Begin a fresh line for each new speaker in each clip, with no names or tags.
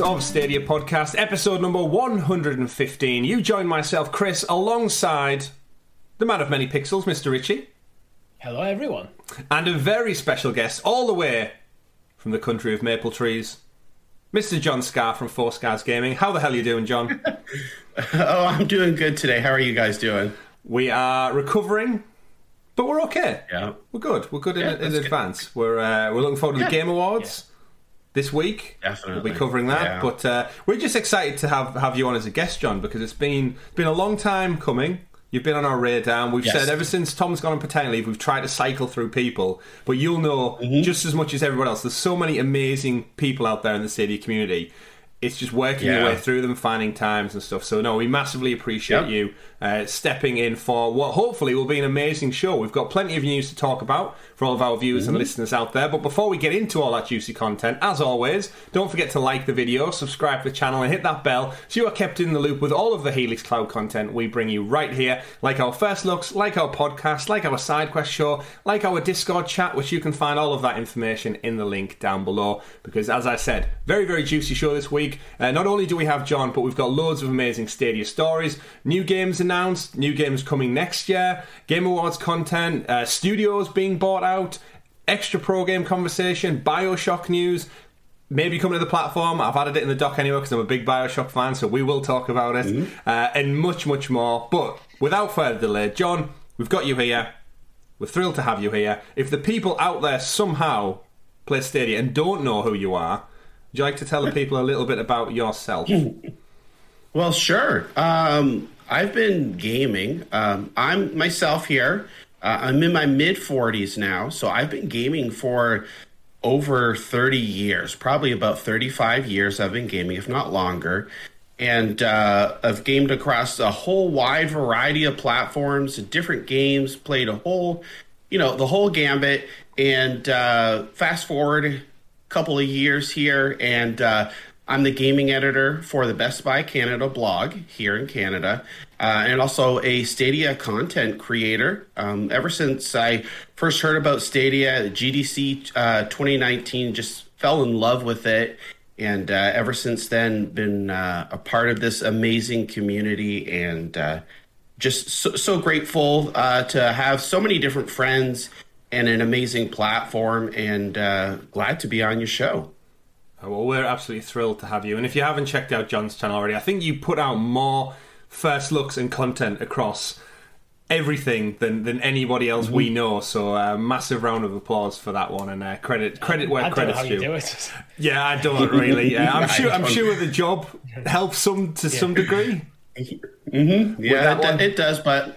Of Stadia podcast, episode number 115. You join myself, Chris, alongside the man of many pixels, Mr. Richie,
Hello, everyone.
and a very special guest all the way from the country of maple trees, Mr. John Scar from Four Scars Gaming. How the hell are you doing, John?
Oh, I'm doing good today. How are you guys doing?
we are recovering, but we're okay.
Yeah.
We're good. We're good in,
Yeah,
in
good.
advance. We're uh, we're looking forward to the Game Awards this week.
Definitely.
We'll be covering that.
Yeah.
But uh, we're just excited to have, have you on as a guest, John, because it's been it's been a long time coming. You've been on our radar. and We've
Yes.
said ever since Tom's gone on paternity leave, we've tried to cycle through people. But you'll know
Mm-hmm.
just as much as everyone else. There's so many amazing people out there in the Stadia community. It's just working your way through them, finding times and stuff. So no, we massively appreciate
Yep.
you uh, stepping in for what hopefully will be an amazing show. We've got plenty of news to talk about for all of our viewers
Mm-hmm.
and listeners out there. But before we get into all that juicy content, as always, don't forget to like the video, subscribe to the channel, and hit that bell so you are kept in the loop with all of the Helix Cloud content we bring you right here, like our first looks, like our podcast, like our side quest show, like our Discord chat, which you can find all of that information in the link down below. Because as I said, very very juicy show this week. Uh, not only do we have John, but we've got loads of amazing Stadia stories, new games announced, new games coming next year, Game Awards content, uh, studios being bought out, extra pro game conversation, Bioshock news. Maybe coming to the platform. I've added it in the doc anyway because I'm a big Bioshock fan, so we will talk about it uh, and much, much more. But without further delay, John, we've got you here. We're thrilled to have you here. If the people out there somehow play Stadia and don't know who you are, would you like to tell the people a little bit about yourself?
Well, sure. Um, I've been gaming. Um, I'm myself here. Uh, I'm in my mid 40s now, so I've been gaming for over 30 years, probably about 35 years. I've been gaming, if not longer. And uh, I've gamed across a whole wide variety of platforms, different games, played a whole, you know, the whole gambit. And uh, fast forward a couple of years here, and uh, I'm the gaming editor for the Best Buy Canada blog here in Canada, uh, and also a Stadia content creator. Um, ever since I first heard about Stadia at GDC uh, 2019, just fell in love with it. And uh, ever since then, been uh, a part of this amazing community, and uh, just so, so grateful uh, to have so many different friends and an amazing platform, and glad to be on your show.
Oh, Well, we're absolutely thrilled to have you. And if you haven't checked out John's channel already, I think you put out more first looks and content across everything than, than anybody else we know. So, uh, massive round of applause for that one, and uh, credit credit where
I don't know
credit's
how you
due.
do it.
Yeah, I don't really. Yeah, I'm sure. I'm
don't.
sure the job helps some to some degree.
Yeah,
that
it, it does, but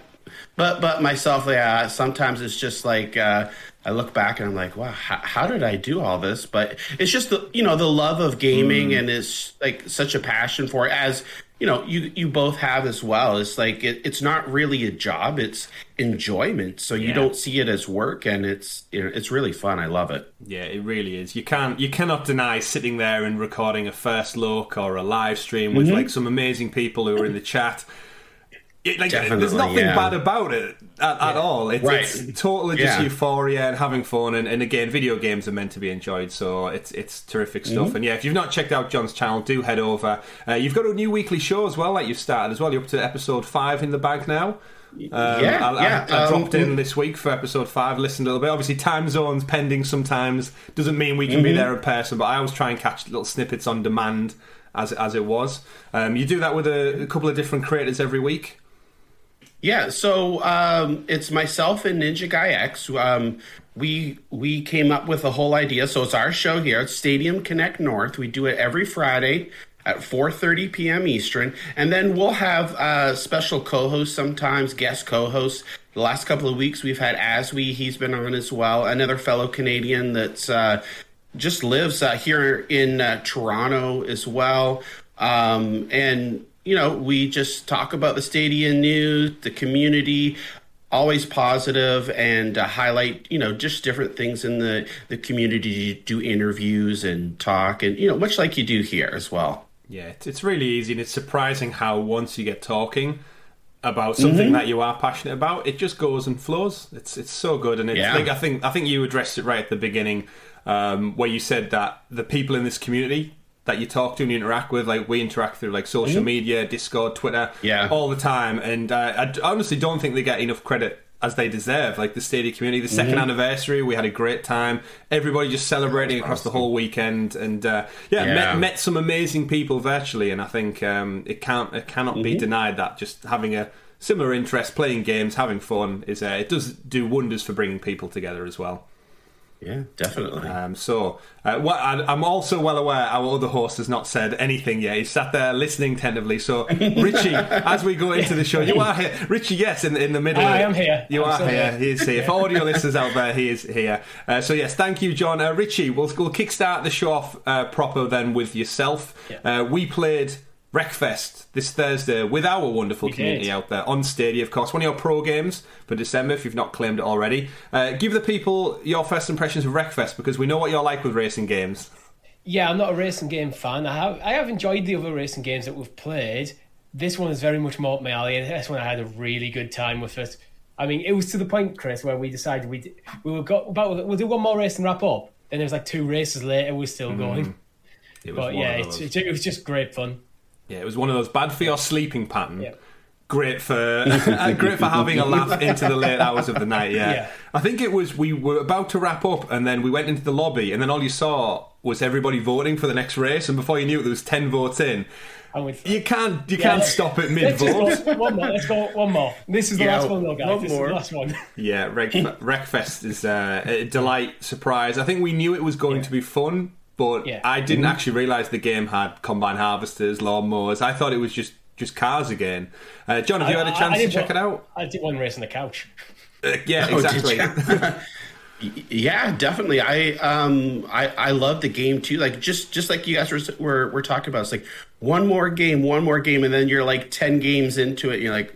but but myself, yeah. Sometimes it's just like uh, I look back and I'm like, wow, how, how did I do all this? But it's just the you know the love of gaming
Mm.
and it's like such a passion for it. As you know, you you both have as well. It's like it, it's not really a job; it's enjoyment. So you
Yeah.
don't see it as work, and it's you know, it's really fun. I love it.
Yeah, it really is. You can't you cannot deny sitting there and recording a first look or a live stream with mm-hmm. like some amazing people who are in the chat. It, like, there's nothing
yeah.
bad about it at, at all. It's,
Right.
it's totally just
Yeah.
euphoria and having fun. And, and again, video games are meant to be enjoyed, so it's it's terrific stuff.
Mm-hmm.
And yeah, if you've not checked out John's channel, do head over. Uh, you've got a new weekly show as well that you've started as well. You're up to episode five in the bag now. Um,
Yeah,
I, I-
yeah,
I,
um,
dropped in this week for episode five, listened a little bit. Obviously, time zones pending sometimes doesn't mean we can be there in person, but I always try and catch little snippets on demand as as it was. Um, you do that with a, a couple of different creators every week.
Yeah, so um, it's myself and Ninja Guy X. Um, we we came up with the whole idea. So it's our show here. It's Stadia Connect North. We do it every Friday at 4:30 p.m. Eastern, and then we'll have uh, special co-hosts sometimes, guest co-hosts. The last couple of weeks we've had Aswe. He's been on as well. Another fellow Canadian that's uh, just lives uh, here in uh, Toronto as well. Um, and you know, we just talk about the stadium news, the community, always positive, and uh, highlight you know just different things in the the community. Do interviews and talk, and you know, much like you do here as well.
Yeah, it's, it's really easy, and it's surprising how once you get talking about something that you are passionate about, it just goes and flows. It's it's so good, and it's
Yeah.
like I think I think you addressed it right at the beginning, um, where you said that the people in this community that you talk to and you interact with. Like we interact through like social media, Discord, Twitter,
Yeah.
all the time. And uh, I d- honestly don't think they get enough credit as they deserve. Like the Stadia community, the 2nd anniversary, we had a great time. Everybody just celebrating across the whole weekend, and uh, yeah,
Yeah.
Met, met some amazing people virtually. And I think um, it can't it cannot be denied that just having a similar interest, playing games, having fun is uh, it does do wonders for bringing people together as well.
Yeah, definitely.
Um, so, uh, what, I, I'm also well aware our other host has not said anything yet. He's sat there listening tentatively. So, Richie, as we go into the show, you are here. Richie, yes, in, in the middle.
I
of
am here.
You
I'm
are
still
here.
here.
He is here. For audio listeners out there, he is here. Uh, so, yes, thank you, John. Uh, Richie, we'll, we'll kickstart the show off uh, proper then with yourself.
Yeah.
Uh, we played Wreckfest this Thursday with our wonderful
We
community
did.
out there on Stadia, of course. One of your pro games for December, if you've not claimed it already. Uh, give the people your first impressions of Wreckfest because we know what you're like with racing games.
Yeah, I'm not a racing game fan. I have I have enjoyed the other racing games that we've played. This one is very much more up my alley, and this one I had a really good time with it. I mean, it was to the point, Chris, where we decided we we will go about we'll do one more race and wrap up. Then there was like two races later, we're still going.
It was
But yeah, it, it was just great fun.
Yeah, it was one of those bad for your sleeping pattern.
Yeah.
Great for uh, great for having a laugh into the late hours of the night. Yeah.
Yeah.
I think it was we were about to wrap up, and then we went into the lobby, and then all you saw was everybody voting for the next race, and before you knew it, there was ten votes in.
And
You can't you
Yeah,
can't stop at mid vote.
one more. Let's go one more. This is the
Yeah,
last one, though, guys.
one
this
more.
is the last one.
Yeah, Rec- Wreckfest is uh, a delight, surprise. I think we knew it was going to be fun, but
Yeah.
I didn't actually realise the game had combine harvesters, lawnmowers. I thought it was just just cars again. Uh, John, have you had a chance
I
to check
one-
it out?
I did one race on the couch.
Uh, yeah,
Oh,
exactly.
ya? yeah, definitely. I um I I love the game too. Like just just like you guys were were, were talking about. It's like one more game, one more game, and then you're like ten games into it. And you're like,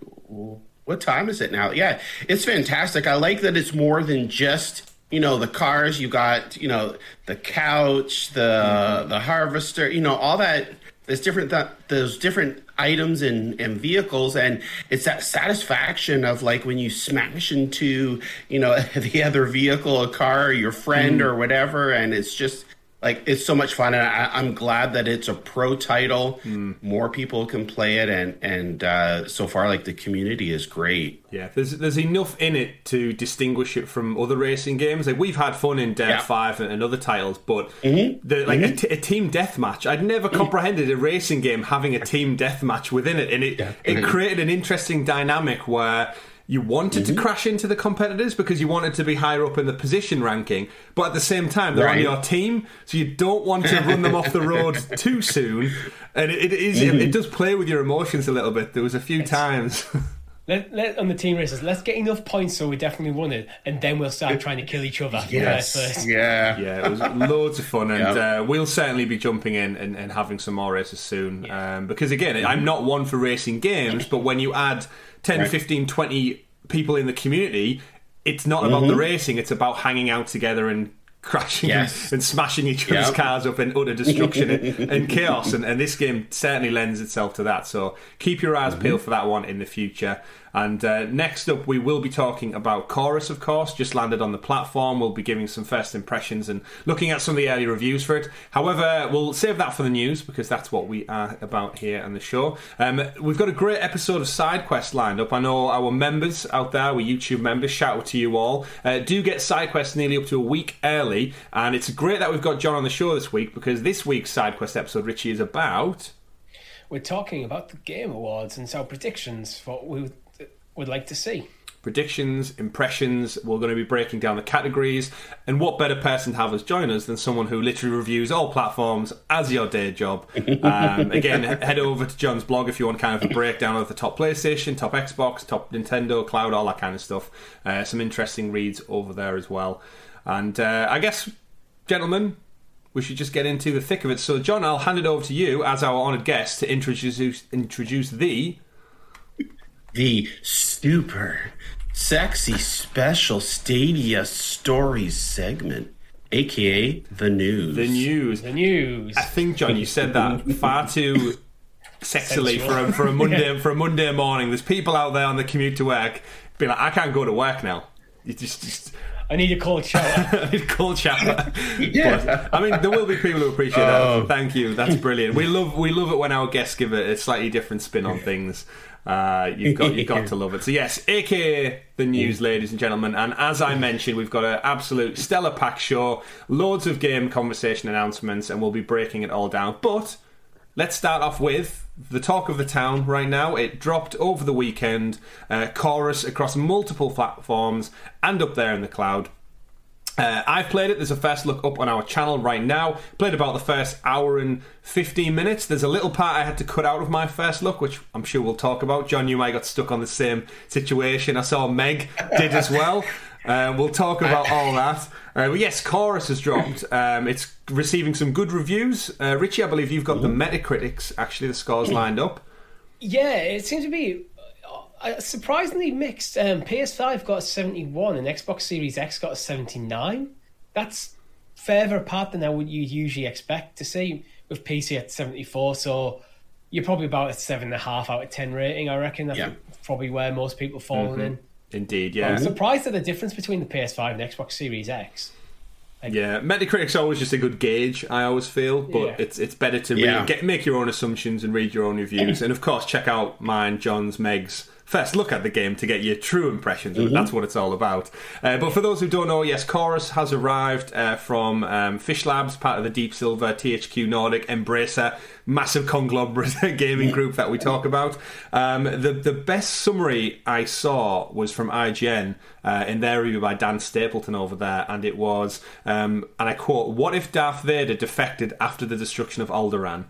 what time is it now? Yeah, it's fantastic. I like that it's more than just you know the cars. You got you know the couch, the mm-hmm. the harvester. You know all that. There's different th- those different items and, and vehicles and it's that satisfaction of like when you smash into you know the other vehicle a car or your friend mm-hmm. or whatever and it's just like it's so much fun and I, i'm glad that it's a pro title hmm. more people can play it and and uh, so far like the community is great
Yeah, there's there's enough in it to distinguish it from other racing games. Like we've had fun in Dirt
Yeah.
Five and, and other titles, but mm-hmm. the, like a, mm-hmm. t- a team deathmatch, I'd never mm-hmm. comprehended a racing game having a team deathmatch within it, and it it created an interesting dynamic where. You wanted to mm-hmm. crash into the competitors because you wanted to be higher up in the position ranking, but at the same time they're on your team, so you don't want to run them off the road too soon. And it, it is it mm-hmm. does play with your emotions a little bit. There was a few times.
Let, let on the team races. Let's get enough points so we definitely won it, and then we'll start trying to kill each other. first.
yeah
Yeah, it was loads of fun, and
Yep.
uh, we'll certainly be jumping in and, and having some more races soon. Um, because again, I'm not one for racing games, but when you add 10,
Right.
15, 20 people in the community, it's not about the racing; it's about hanging out together and crashing
Yes.
and, and smashing each other's
Yep.
cars up in utter destruction and, and chaos. And, and this game certainly lends itself to that. So keep your eyes peeled for that one in the future. And uh, next up, we will be talking about Chorus, of course, just landed on the platform. We'll be giving some first impressions and looking at some of the early reviews for it. However, we'll save that for the news because that's what we are about here on the show. Um, we've got a great episode of Side Quest lined up. I know our members out there, our YouTube members, shout out to you all. Uh, do get Side Quest nearly up to a week early, and it's great that we've got John on the show this week because this week's Side Quest episode, Richie, is about.
We're talking about the Game Awards and so predictions for what we would, like to see.
predictions, impressions. We're going to be breaking down the categories. And what better person to have us join us than someone who literally reviews all platforms as your day job? Um, again, head over to John's blog if you want kind of a breakdown of the top PlayStation, top Xbox, top Nintendo, cloud, all that kind of stuff. Uh, some interesting reads over there as well. And uh, I guess, gentlemen, we should just get into the thick of it. So, John, I'll hand it over to you as our honoured guest to introduce introduce the
the super sexy special Stadia stories segment, aka the news.
the news.
The news.
I think, John, you said that far too sexily for a, for a Monday for a Monday morning. There's people out there on the commute to work being like, I can't go to work now. You just, just
I need a cold shower.
A cold shower.
Yeah.
But, I mean, there will be people who appreciate
Oh.
that. Thank you. That's brilliant. We love we love it when our guests give it a slightly different spin on things. Uh, you've got you've got to love it. So yes, aka the news, ladies and gentlemen. And as I mentioned, we've got an absolute stellar pack show, loads of game conversation announcements, and we'll be breaking it all down. But let's start off with the talk of the town right now. It dropped over the weekend, uh, chorus across multiple platforms and up there in the cloud. Uh, I've played it. There's a first look up on our channel right now. Played about the first hour and 15 minutes. There's a little part I had to cut out of my first look, which I'm sure we'll talk about. John, you might got stuck on the same situation. I saw Meg did as well. Uh, we'll talk about all that. Uh, but yes, Chorus has dropped. Um, it's receiving some good reviews. Uh, Richie, I believe you've got the Metacritics, actually, the scores lined up.
yeah, it seems to be uh, surprisingly mixed. Um, PS5 got a 71 and Xbox Series X got a 79. That's further apart than I would you usually expect to see with PC at 74. So you're probably about a seven and a half out of 10 rating, I reckon. That's
Yeah.
probably where most people falling in.
Indeed, yeah.
I'm surprised at the difference between the PS5 and Xbox Series X.
Yeah, Metacritic's always just a good gauge. I always feel, but
Yeah.
it's it's better to
Yeah.
really get make your own assumptions and read your own reviews, and of course check out mine, John's, Meg's first look at the game to get your true impressions. and That's what it's all about. Uh, but for those who don't know, yes, Chorus has arrived uh, from um, Fish Labs, part of the Deep Silver THQ Nordic Embracer massive conglomerate gaming group that we talk about. Um, the the best summary I saw was from IGN uh, in their review by Dan Stapleton over there, and it was, um, and I quote, "What if Darth Vader defected after the destruction of Alderaan?"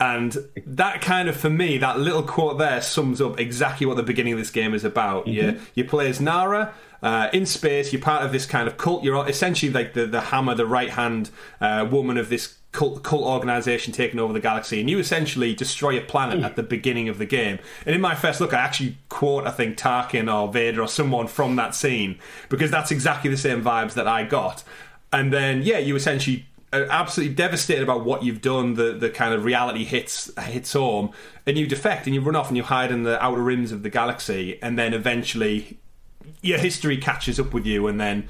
And that kind of, for me, that little quote there sums up exactly what the beginning of this game is about. You you play as Nara. Uh, in space, you're part of this kind of cult. You're essentially like the, the hammer, the right hand uh, woman of this cult, cult organization taking over the galaxy, and you essentially destroy a planet at the beginning of the game. And in my first look, I actually quote, I think, Tarkin or Vader or someone from that scene because that's exactly the same vibes that I got. And then, yeah, you essentially absolutely devastated about what you've done. The the kind of reality hits hits home, and you defect and you run off and you hide in the outer rims of the galaxy, and then eventually your history catches up with you, and then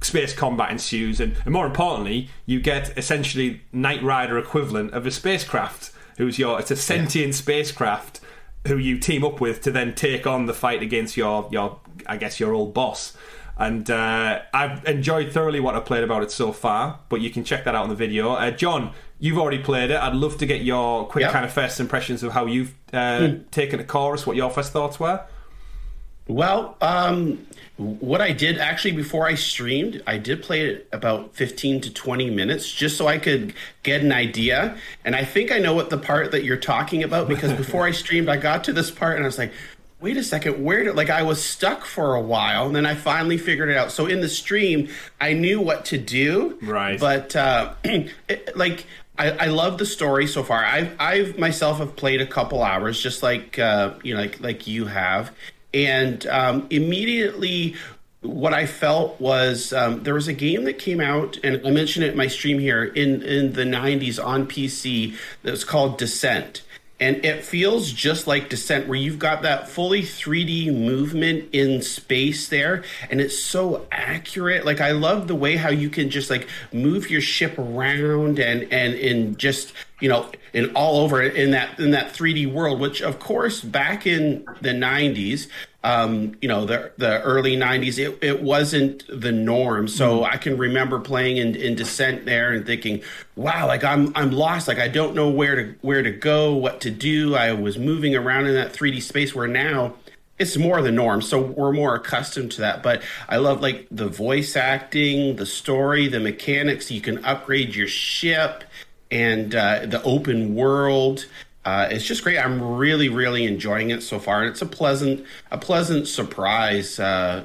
space combat ensues, and, and more importantly, you get essentially Knight Rider equivalent of a spacecraft, who's your it's a sentient spacecraft who you team up with to then take on the fight against your your I guess your old boss. And uh, I've enjoyed thoroughly what I've played about it so far, but you can check that out in the video. Uh, John, you've already played it. I'd love to get your quick
Yeah.
kind of first impressions of how you've uh, taken a chorus, what your first thoughts were.
Well, um, what I did actually before I streamed, I did play it about 15 to 20 minutes just so I could get an idea. And I think I know what the part that you're talking about because before I streamed, I got to this part and I was like, wait a second, where did, like, I was stuck for a while and then I finally figured it out. So in the stream, I knew what to do.
Right.
But, uh, it, like, I, I love the story so far. I've, I've myself have played a couple hours, just like uh, you know, like like you have, and um, immediately what I felt was um, there was a game that came out, and I mentioned it in my stream here in in the '90s on PC that was called Descent. And it feels just like Descent, where you've got that fully 3D movement in space there, and it's so accurate. Like I love the way how you can just like move your ship around and and and just you know and all over in that in that 3D world. Which of course back in the 90s, um, you know the the early 90s, it, it wasn't the norm. So I can remember playing in, in Descent there and thinking, wow, like I'm I'm lost. Like I don't know where to where to go, what to do. I was moving around in that 3D space where now it's more the norm so we're more accustomed to that but i love like the voice acting the story the mechanics you can upgrade your ship and uh, the open world uh, it's just great. I'm really really enjoying it so far and it's a pleasant a pleasant surprise uh,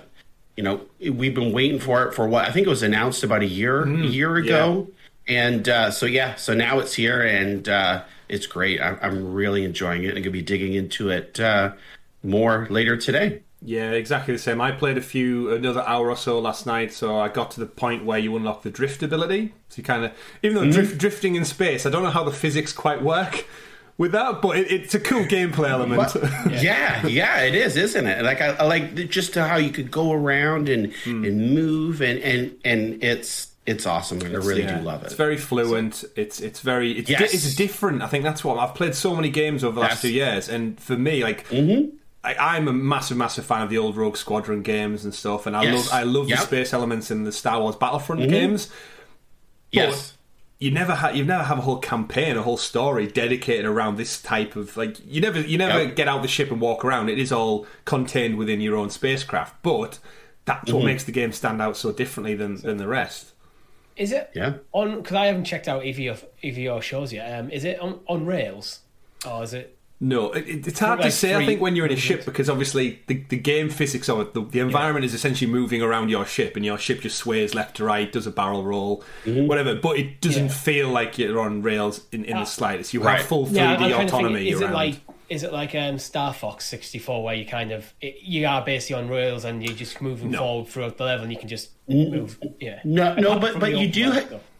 you know we've been waiting for it for what i think it was announced about a year a year ago and uh, so yeah so now it's here and uh, it's great. I- i'm really enjoying it and gonna be digging into it uh, more later today.
Yeah, exactly the same. I played a few another hour or so last night, so I got to the point where you unlock the drift ability. So you kind of, even though drift, drifting in space, I don't know how the physics quite work, with that, but it, it's a cool gameplay element.
But, yeah. yeah, it is, isn't it? Like I, I like just how you could go around and
Hmm.
and move and and and it's it's awesome. I really
Yeah,
do love it.
It's very fluent. It's it's very it's, di- it's different. I think that's what I've played so many games over the last
Yes. Mm-hmm.
two years, and for me, like. I, I'm a massive, massive fan of the old Rogue Squadron games and stuff, and I
Yes.
love, I love
Yep.
the space elements in the Star Wars Battlefront games.
yes.
you never ha- you never have a whole campaign, a whole story dedicated around this type of like you never you never
Yep.
get out the ship and walk around. It is all contained within your own spacecraft, but that's
Mm-hmm.
what makes the game stand out so differently than than the rest.
Is it
Yeah.
on? Because I haven't checked out EVO EVO shows yet. Um, is it on on rails or is it?
No, it, it- it's hard to
Like
say. I think when you're in a ship because obviously the, the game physics of it, the, the environment is essentially moving around your ship, and your ship just sways left to right, does a barrel roll, whatever. But it doesn't
Yeah.
feel like you're on rails in, in the slightest. You
Right.
have full 3D
Yeah, I'm trying think,
autonomy
Is
around.
it like is it like um, Star Fox sixty four where you kind of it, you are basically on rails and you're just moving forward throughout the level and you can just move? Yeah.
No, no, but but you do
world
ha-
stuff. Yeah.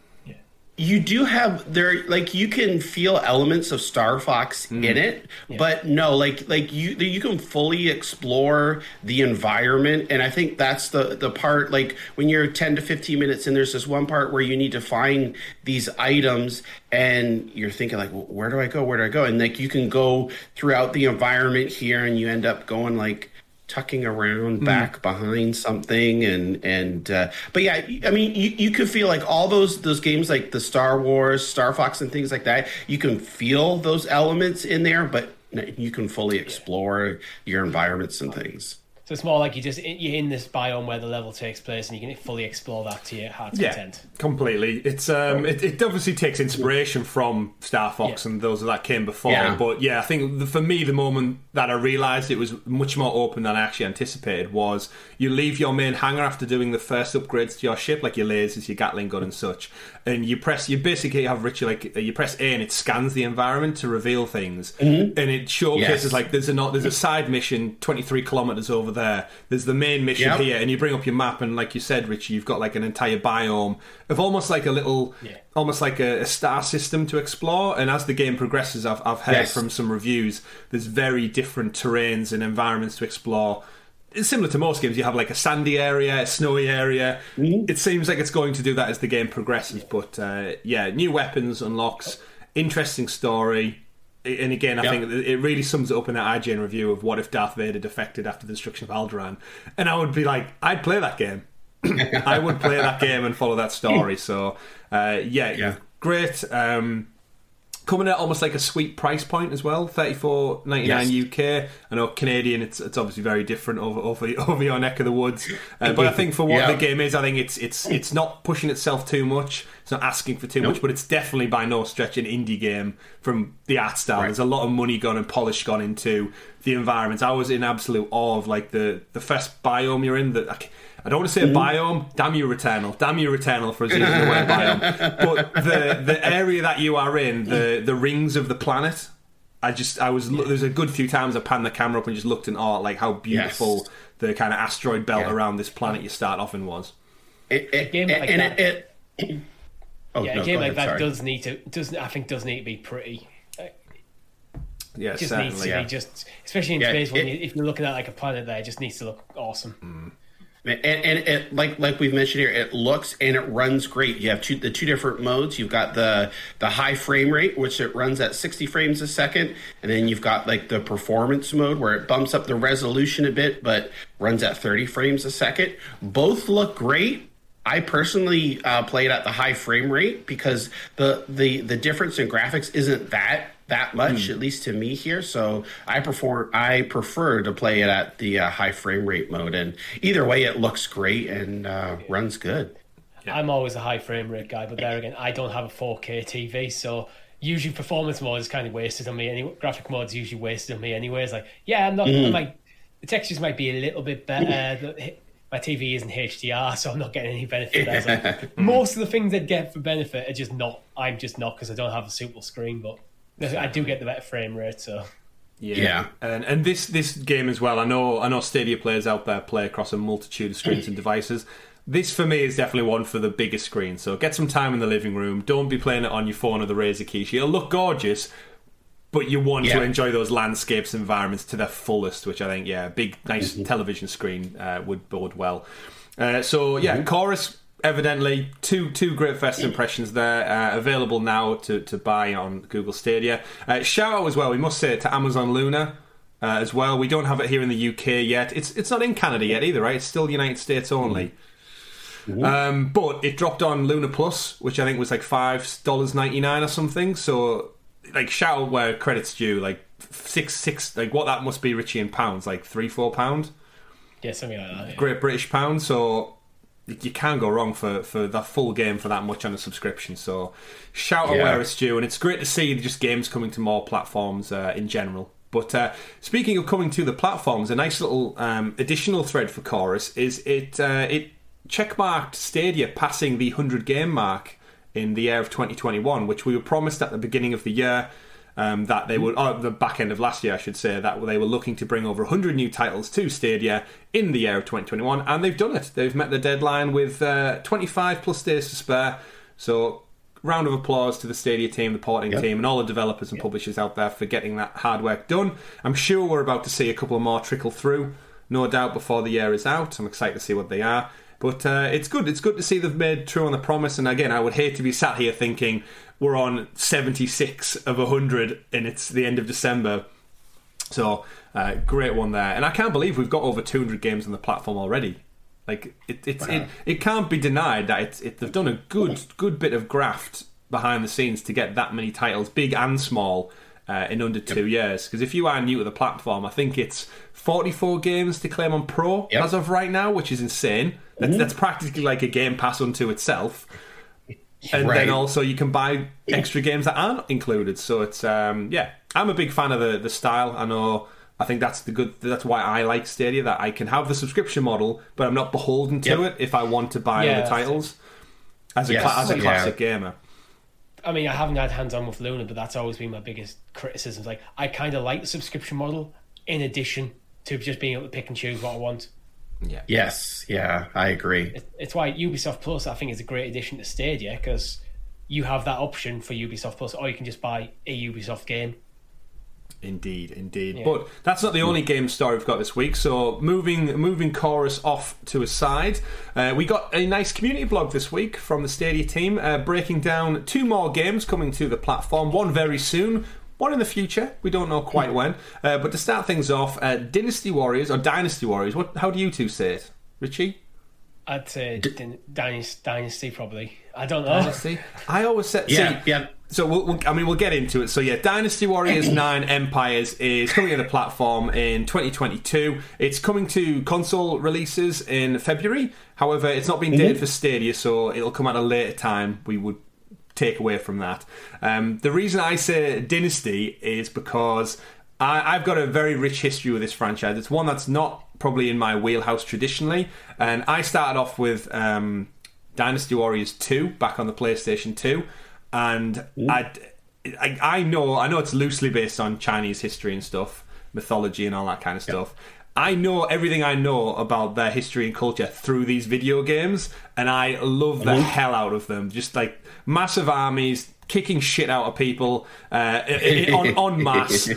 You do have there like you can feel elements of Star Fox
Mm.
in it, but no, like like you you can fully explore the environment, and I think that's the the part like when you're ten to fifteen minutes in, there's this one part where you need to find these items, and you're thinking like, well, where do I go? Where do I go? And like you can go throughout the environment here, and you end up going like tucking around back behind something and and uh, but yeah i mean you, you could feel like all those those games like the star wars star fox and things like that you can feel those elements in there but you can fully explore your environments and things
So it's more like you just you're in this biome where the level takes place and you can fully explore that to your heart's
Yeah,
content.
completely. It's um, it, it obviously takes inspiration from Star Fox
Yeah.
and those that came before.
Yeah.
But yeah, I think the, for me, the moment that I realised it was much more open than I actually anticipated was you leave your main hangar after doing the first upgrades to your ship, like your lasers, your Gatling gun, and such, and you press. You basically have ritual like you press A and it scans the environment to reveal things, and it showcases
Yes.
like there's a not there's a side mission 23 kilometers over there. There's the main mission
Yep.
here, and you bring up your map, and like you said, Richie, you've got like an entire biome of almost like a little,
Yeah.
almost like a, a star system to explore. And as the game progresses, I've, I've heard
Yes.
from some reviews, there's very different terrains and environments to explore. It's similar to most games. You have like a sandy area, a snowy area.
Mm-hmm.
It seems like it's going to do that as the game progresses. But uh, yeah, new weapons unlocks, interesting story. And again, I
Yep.
think it really sums it up in that IGN review of what if Darth Vader defected after the destruction of Alderaan. And I would be like, I'd play that game. I would play that game and follow that story. So, uh, yeah,
Yeah.
great. Um, coming at almost like a sweet price point as well, thirty four ninety nine
Yes.
UK. I know Canadian, it's it's obviously very different over over, over your neck of the woods. Uh, but I think for what
Yeah.
the game is, I think it's it's it's not pushing itself too much. It's not asking for too
Nope.
much, but it's definitely by no stretch an indie game from the art style.
Right.
There's a lot of money gone and polish gone into the environments. I was in absolute awe of like the the first biome you're in. That I c- I don't want to say
Mm-hmm.
biome. Damn you, Returnal. Damn you, Returnal for us using the word biome. But the the area that you are in, the the rings of the planet. I just I was there's a good few times I panned the camera up and just looked in awe like how beautiful
Yes.
the kind of asteroid belt
Yeah.
around this planet you start off in was.
it, it,
game like
and
that-
it, it oh
Yeah,
no,
a game like
ahead,
that
sorry.
does need to does I think does need to be pretty.
Yeah,
just
certainly.
needs to
yeah.
be just, especially in
Yeah,
space. When
it-
you, if you're looking at like a planet there, it just needs to look awesome.
And, and it like like we've mentioned here, it looks and it runs great. You have two the two different modes. You've got the the high frame rate, which it runs at 60 frames a second, and then you've got like the performance mode where it bumps up the resolution a bit, but runs at 30 frames a second. Both look great. I personally uh, played at the high frame rate because the the the difference in graphics isn't that that much, at least to me here. So I prefer I prefer to play it at the uh, high frame rate mode, and either way, it looks great and uh, runs good.
I'm always a high frame rate guy, but there again, I don't have a 4K TV, so usually performance mode is kind of wasted on me. Any graphic mode's usually wasted on me anyway. It's like, yeah, I'm not.
Mm-hmm.
The textures might be a little bit better. The- my TV isn't HDR, so I'm not getting any benefit. There. It's like, most of the things I get for benefit are just not. I'm just not because I don't have a super screen, but I do get the better frame rate. So
Yeah.
Yeah.
And and this this game as well. I know I know Stadia players out there play across a multitude of screens and devices. This for me is definitely one for the bigger screen. So get some time in the living room. Don't be playing it on your phone or the Razer Kishi. It'll look gorgeous, but you want
Yeah.
to enjoy those landscapes environments to their fullest, which I think, yeah, a big, nice
Mm-hmm.
television screen uh, would bode well. Uh, so, yeah,
Mm-hmm.
Chorus, evidently, two two great first impressions there, uh, available now to, to buy on Google Stadia. Uh, shout out as well, we must say, to Amazon Luna. Uh, as well, we don't have it here in the UK yet. It's it's not in Canada yet either, right? It's still United States only. Um, but it dropped on Luna Plus, which I think was like five dollars ninety nine or something. So, like, shout out where credits due. Like six six, like what that must be, Richie in pounds, like three four pound,
Yeah, something like that. yeah.
Great British pound. So you can't go wrong for for that full game for that much on a subscription. So shout out
Yeah.
where it's due, and it's great to see just games coming to more platforms uh, in general. But uh, speaking of coming to the platforms, a nice little um, additional thread for Chorus is it uh, it checkmarked Stadia passing the hundred game mark in the year of 2021, which we were promised at the beginning of the year. Um, that they would, or the back end of last year, I should say, that they were looking to bring over 100 new titles to Stadia in the year of 2021, and they've done it. They've met the deadline with uh, 25 plus days to spare. So, round of applause to the Stadia team, the porting
Yep.
team, and all the developers and publishers out there for getting that hard work done. I'm sure we're about to see a couple more trickle through, no doubt, before the year is out. I'm excited to see what they are. But uh, it's good. It's good to see they've made true on the promise. And again, I would hate to be sat here thinking we're on 76 of 100 and it's the end of December. So uh, great one there. And I can't believe we've got over 200 games on the platform already. Like it, it, it, it can't be denied that it's, it, they've done a good good bit of graft behind the scenes to get that many titles, big and small, uh, in under two years. Because if you are new to the platform, I think it's 44 games to claim on Pro
Yep.
as of right now, which is insane. That's, that's practically like a Game Pass unto itself. And
Right.
then also you can buy extra games that aren't included. So it's um, yeah, I'm a big fan of the the style. I know. I think that's the good. That's why I like Stadia. That I can have the subscription model, but I'm not beholden to
Yep.
it if I want to buy
Yeah,
other titles. As a
Yes,
cla- as a
yeah.
classic gamer,
I mean, I haven't had hands on with Luna, but that's always been my biggest criticism. Like, I kind of like the subscription model in addition to just being able to pick and choose what I want.
yeah,
Yes, yeah, I agree.
It's why Ubisoft Plus, I think, is a great addition to Stadia because you have that option for Ubisoft Plus, or you can just buy a Ubisoft game.
Indeed, indeed.
Yeah.
But that's not the only game story we've got this week. So moving moving chorus off to a side, uh, we got a nice community blog this week from the Stadia team, uh, breaking down two more games coming to the platform. One very soon. One in the future, we don't know quite when. Uh, but to start things off, uh, Dynasty Warriors or Dynasty Warriors. What? How do you two say it, Richie?
I'd say Dyn- Dynasty, Dynasty probably. I don't know.
Dynasty. I always say.
Yeah,
see,
yeah.
So we'll, we'll, I mean, we'll get into it. So yeah, Dynasty Warriors Nine Empires is coming to the platform in 2022. It's coming to console releases in February. However, it's not been dated for Stadia, so it'll come at a later time. We would take away from that. Um, the reason I say Dynasty is because I, I've got a very rich history with this franchise. It's one that's not probably in my wheelhouse traditionally, and I started off with um, Dynasty Warriors 2 back on the PlayStation 2, and I, I I know I know it's loosely based on Chinese history and stuff, mythology and all that kind of stuff. I know everything I know about their history and culture through these video games, and I love the hell out of them. Just like massive armies kicking shit out of people uh, i- i- on mass.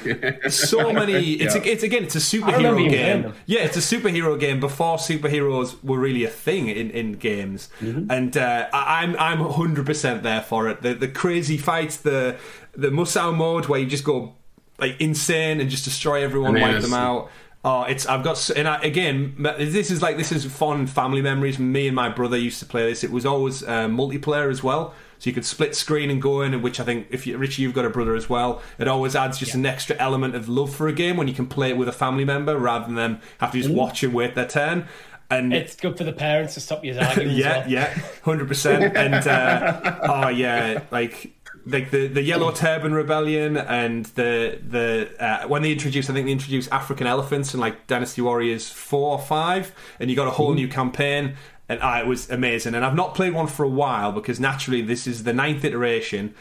So many. It's a, it's again, it's a superhero game. Yeah, it's a superhero game before superheroes were really a thing in, in games, and uh, I, I'm I'm 100 percent there for it. The the crazy fights, the the Musou mode where you just go like insane and just destroy everyone, wipe them out. Oh, it's I've got and I, again this is like this is fond family memories. Me and my brother used to play this. It was always uh, multiplayer as well, so you could split screen and go in. and Which I think if you, Richie, you've got a brother as well. It always adds just an extra element of love for a game when you can play it with a family member rather than them have to just watch and wait their turn. And
It's good for the parents to stop you arguing.
yeah,
well.
yeah, hundred percent. And uh, oh yeah, like like the the Yellow Turban Rebellion and the the uh, when they introduced, I think they introduced African elephants in like Dynasty Warriors four or five, and you got a whole new campaign. And it was amazing. And I've not played one for a while because naturally this is the ninth iteration.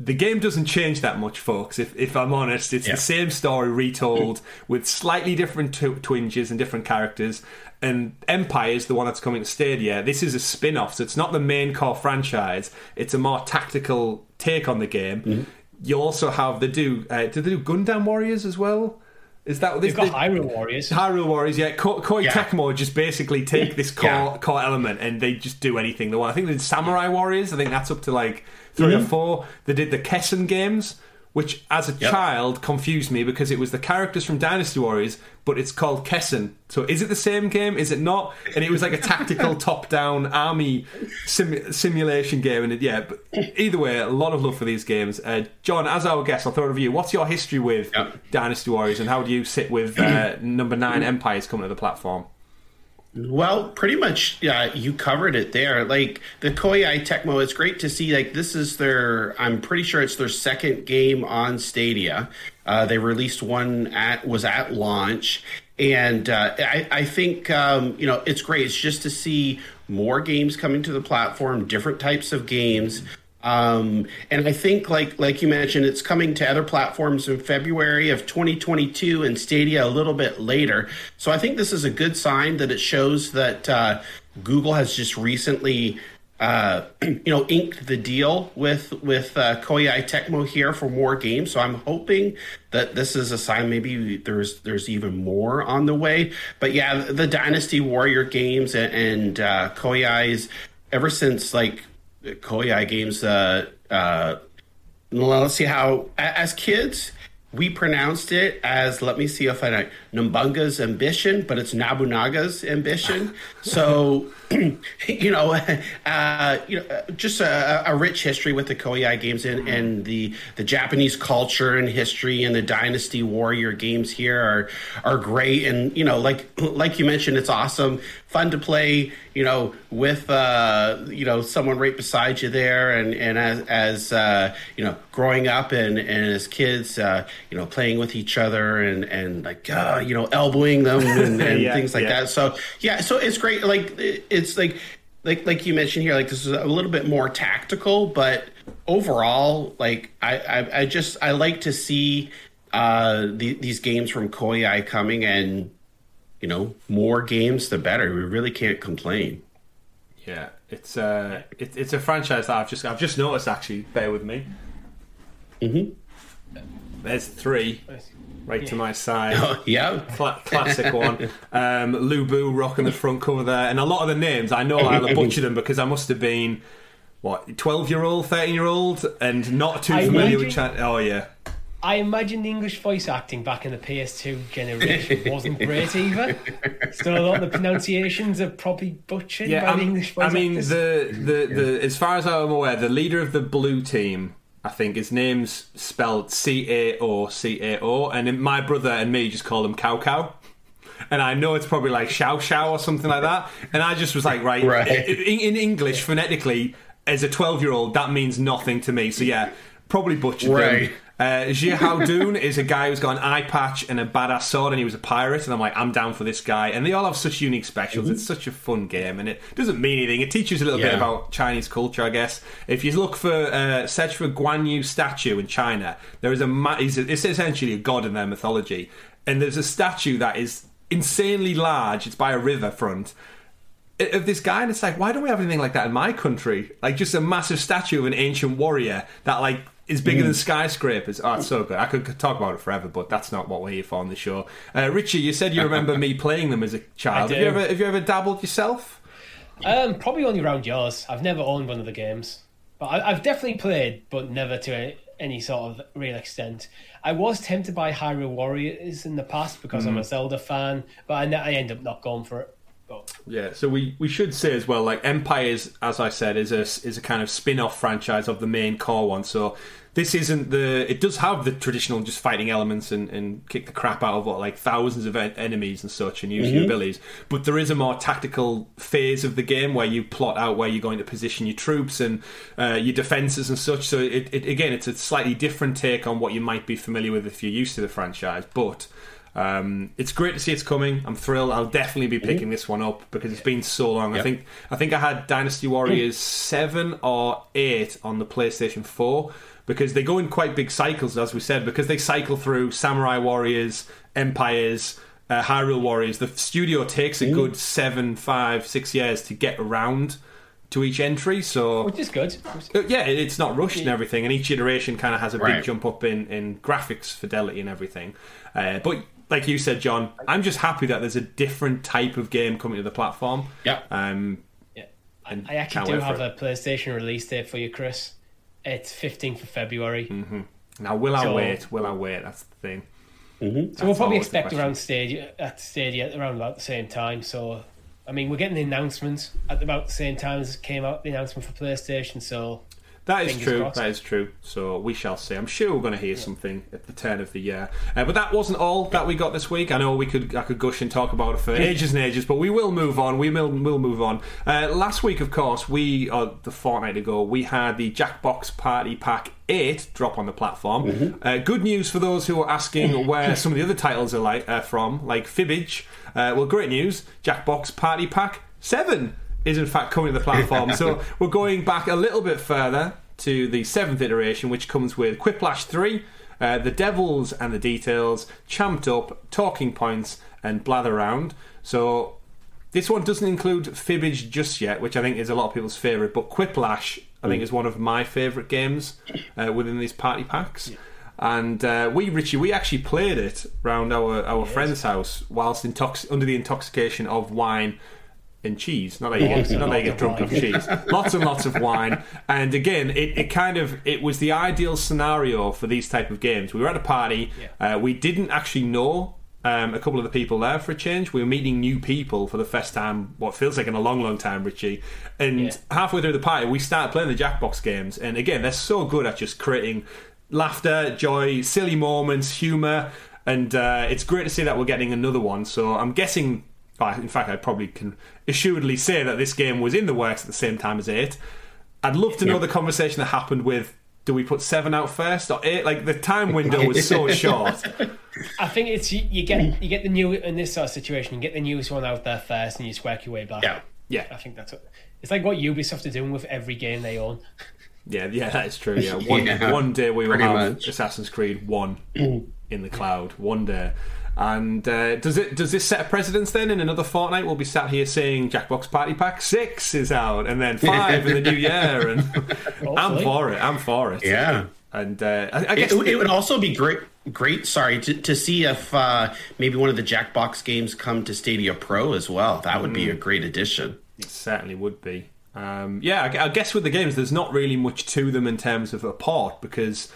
The game doesn't change that much, folks. If, if I'm honest, it's
Yeah.
the same story retold with slightly different tw- twinges and different characters. And Empire is the one that's coming to Stadia. This is a spin off, so it's not the main core franchise. It's a more tactical take on the game. you also have they do uh, do they do Gundam Warriors as well? Is that
They've got Hyrule Warriors.
Hyrule Warriors, yeah. Ko- Koei
Yeah.
Tecmo just basically take this core
Yeah.
core element and they just do anything they want. I think they did Samurai Warriors. I think that's up to like 3 mm-hmm. or four. They did the Kessen games, which as a
Yep.
child confused me because it was the characters from Dynasty Warriors, but it's called Kessen. So is it the same game? Is it not? And it was like a tactical top-down army sim- simulation game. And it, yeah, but either way, a lot of love for these games. Uh, John, as our guest, I'll throw it over to you. What's your history with
Yep.
Dynasty Warriors, and how do you sit with uh, number nine Empires coming to the platform?
Well, pretty much, yeah, you covered it there. Like the Koei Tecmo, it's great to see. Like this is their, I'm pretty sure it's their second game on Stadia. Uh, they released one at was at launch, and uh, I, I think um, you know it's great. It's just to see more games coming to the platform, different types of games. Um, and I think, like like you mentioned, it's coming to other platforms in February of 2022 and Stadia a little bit later. So I think this is a good sign that it shows that uh, Google has just recently, uh, you know, inked the deal with with uh, Koei Tecmo here for more games. So I'm hoping that this is a sign. Maybe there's there's even more on the way. But yeah, the Dynasty Warrior games and, and uh, Koei's ever since like Koei games. Uh, uh, well, let's see how. As kids, we pronounced it as. Let me see if I know. Numbunga's ambition, but it's Nobunaga's ambition. so, you know, uh, you know, uh, just a, a rich history with the Koei games and, and the the Japanese culture and history and the Dynasty Warrior games here are are great. And you know, like like you mentioned, it's awesome, fun to play. You know, with uh, you know someone right beside you there, and and as as uh, you know, growing up and and as kids, uh, you know, playing with each other and and like uh, you know, elbowing them and, and
Yeah,
things like
yeah.
that. So yeah, so it's great. Like it's like like like you mentioned here, like this is a little bit more tactical, but overall, like I I, I just I like to see uh the, these games from Koei coming and you know more games the better. We really can't complain.
Yeah, it's uh, it, it's a franchise that I've just I've just noticed. Actually, bear with me.
Mm-hmm.
There's three right to my side.
Oh, yeah.
Cla- classic one. Um, Lu Bu rocking the front cover there, and a lot of the names I know I'll butcher them because I must have been what twelve year old, thirteen year old, and not too
I
familiar with.
imagine-
Chan- oh yeah,
I imagine the English voice acting back in the PS2 generation wasn't great either. So a lot of the pronunciations are probably butchered
yeah.
by
I'm-
the English voice
I mean,
actors.
the, the the as far as I'm aware, the leader of the blue team. I think his name's spelled C A O C A O, and my brother and me just call him Cow Cow. And I know it's probably like Shao Shao or something like that. And I just was like, right,
Right.
in, in English, phonetically, as a 12 year old, that means nothing to me. So yeah, probably butchered
Right.
them. Uh, Hao-dun is a guy who's got an eye patch and a badass sword, and he was a pirate. And I'm like, I'm down for this guy. And they all have such unique specials. It's such a fun game, and it doesn't mean anything. It teaches a little bit about Chinese culture, I guess. If you look for uh, search for Guan Yu statue in China, there is a ma- he's a, it's essentially a god in their mythology, and there's a statue that is insanely large. It's by a river front of this guy, and it's like, why don't we have anything like that in my country? Like just a massive statue of an ancient warrior that like is bigger than skyscrapers. Oh, it's so good. I could talk about it forever, but that's not what we're here for on the show. Uh, Richie, you said you remember me playing them as a child. Have you ever have you ever dabbled yourself?
Um, probably only around yours. I've never owned one of the games, but I, I've definitely played, but never to a, any sort of real extent. I was tempted by Hyrule Warriors in the past because
Mm.
I'm a Zelda fan, but I, I end up not going for it.
Yeah, so we, we should say as well, like Empires, as I said, is a is a kind of spin off franchise of the main core one. So this isn't the. It does have the traditional just fighting elements and, and kick the crap out of what like thousands of en- enemies and such and use your abilities. But there is a more tactical phase of the game where you plot out where you're going to position your troops and uh, your defenses and such. So it, it again, it's a slightly different take on what you might be familiar with if you're used to the franchise, but. Um, it's great to see it's coming. I'm thrilled. I'll definitely be picking this one up because it's been so long. I think I think I had Dynasty Warriors seven or eight on the PlayStation Four because they go in quite big cycles, as we said, because they cycle through Samurai Warriors, Empires, uh, Hyrule Warriors. The studio takes a good seven, five, six years to get around to each entry. So
which is good.
uh, yeah, it's not rushed and everything, and each iteration kind of has a big jump up in, in graphics fidelity and everything. Uh, but like you said, John, I'm just happy that there's a different type of game coming to the platform.
Yeah.
Um,
Yeah.
and
I actually do have
it.
a PlayStation release date for you, Chris. It's 15th of February.
Mm. Now, will I wait? Will I wait? That's the thing.
So we'll probably expect around Stadia at Stadia around about the same time. So, I mean, we're getting the announcements at about the same time as it came out the announcement for PlayStation. So,
That is
Fingers
true.
crossed.
That is true. So we shall see. I'm sure we're going to hear something at the turn of the year. Uh, but that wasn't all that we got this week. I know we could I could gush and talk about it for ages and ages, but we will move on. We will will move on. Uh, last week, of course, we uh, the fortnight ago we had the Jackbox Party Pack Eight drop on the platform. Uh, good news for those who are asking where some of the other titles are like uh, from, like Fibbage. Uh, well, great news. Jackbox Party Pack Seven is in fact coming to the platform. so we're going back a little bit further to the seventh iteration, which comes with Quiplash 3, uh, The Devils and the Details, Champ'd Up, Talking Points, and Blather Round. So this one doesn't include Fibbage just yet, which I think is a lot of people's favourite, but Quiplash, I think, is one of my favourite games uh, within these party packs. And uh, we, Richie, we actually played it round our, our friend's house whilst intox- under the intoxication of wine and cheese. Not that you get, not that you get drunk off cheese. Lots and lots of wine. And again, it, it kind of it was the ideal scenario for these type of games. We were at a party. Uh, we didn't actually know um, a couple of the people there for a change. We were meeting new people for the first time, what feels like in a long, long time, Richie. And
Yeah.
halfway through the party, we started playing the Jackbox games. And again, they're so good at just creating laughter, joy, silly moments, humour. And uh, it's great to see that we're getting another one. So I'm guessing, in fact, I probably can assuredly say that this game was in the works at the same time as 8. I'd love to know the conversation that happened with do we put 7 out first or 8? Like the time window was so short.
I think it's you, you get you get the new in this sort of situation. You get the newest one out there first, and you squawk your way back.
Yeah.
Yeah.
I think that's what, it's like what Ubisoft are doing with every game they own.
Yeah, yeah, that is true. Yeah, one,
Yeah,
one day we will have
much.
Assassin's Creed One mm. in the cloud. One day, and uh, does it does this set a precedence? Then in another fortnight, we'll be sat here saying Jackbox Party Pack Six is out, and then five in the new year, and I'm for it. I'm for it.
Yeah.
and uh, I, I guess
it would also be great, great. Sorry to, to see if uh, maybe one of the Jackbox games come to Stadia Pro as well. That would be a great addition.
It certainly would be. Um, yeah, I, I guess with the games, there's not really much to them in terms of a port because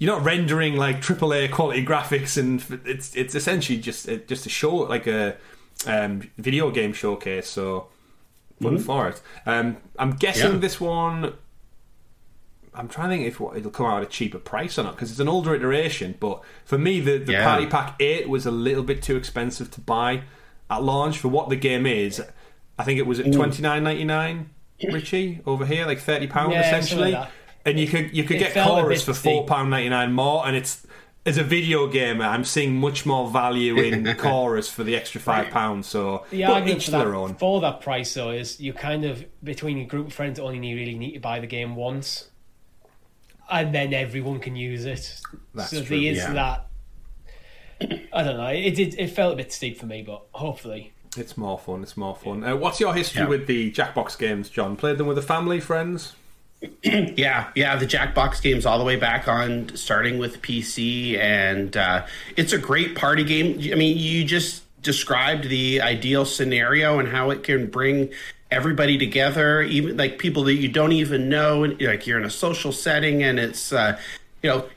you're not rendering like AAA quality graphics, and it's it's essentially just it, just a show like a um, video game showcase. So fun for it. Um, I'm guessing
Yeah.
this one. I'm trying to think if what- it'll come out at a cheaper price or not because it's an older iteration. But for me, the, the
Yeah.
Party Pack Eight was a little bit too expensive to buy at launch for what the game is. I think it was at twenty nine ninety nine, Richie, over here, like thirty pound
Yeah,
essentially.
like.
And you could you could get
felt
chorus for four
steep.
pound ninety nine more, and it's as a video gamer, I'm seeing much more value in chorus for the extra five pounds. So,
The
but
argument
each
for that,
their own.
for that price though is you kind of between a group of friends only need, really need to buy the game once, and then everyone can use it.
That's
so
true,
there is
yeah.
that. I don't know. It did. It felt a bit steep for me, but hopefully,
It's more fun. It's more fun. Uh, what's your history
Yeah.
with the Jackbox games, John? Played them with a family, friends?
Yeah, yeah, the Jackbox games all the way back on, starting with PC, and uh, it's a great party game. I mean, you just described the ideal scenario and how it can bring everybody together, even like people that you don't even know. Like you're in a social setting, and it's uh, you know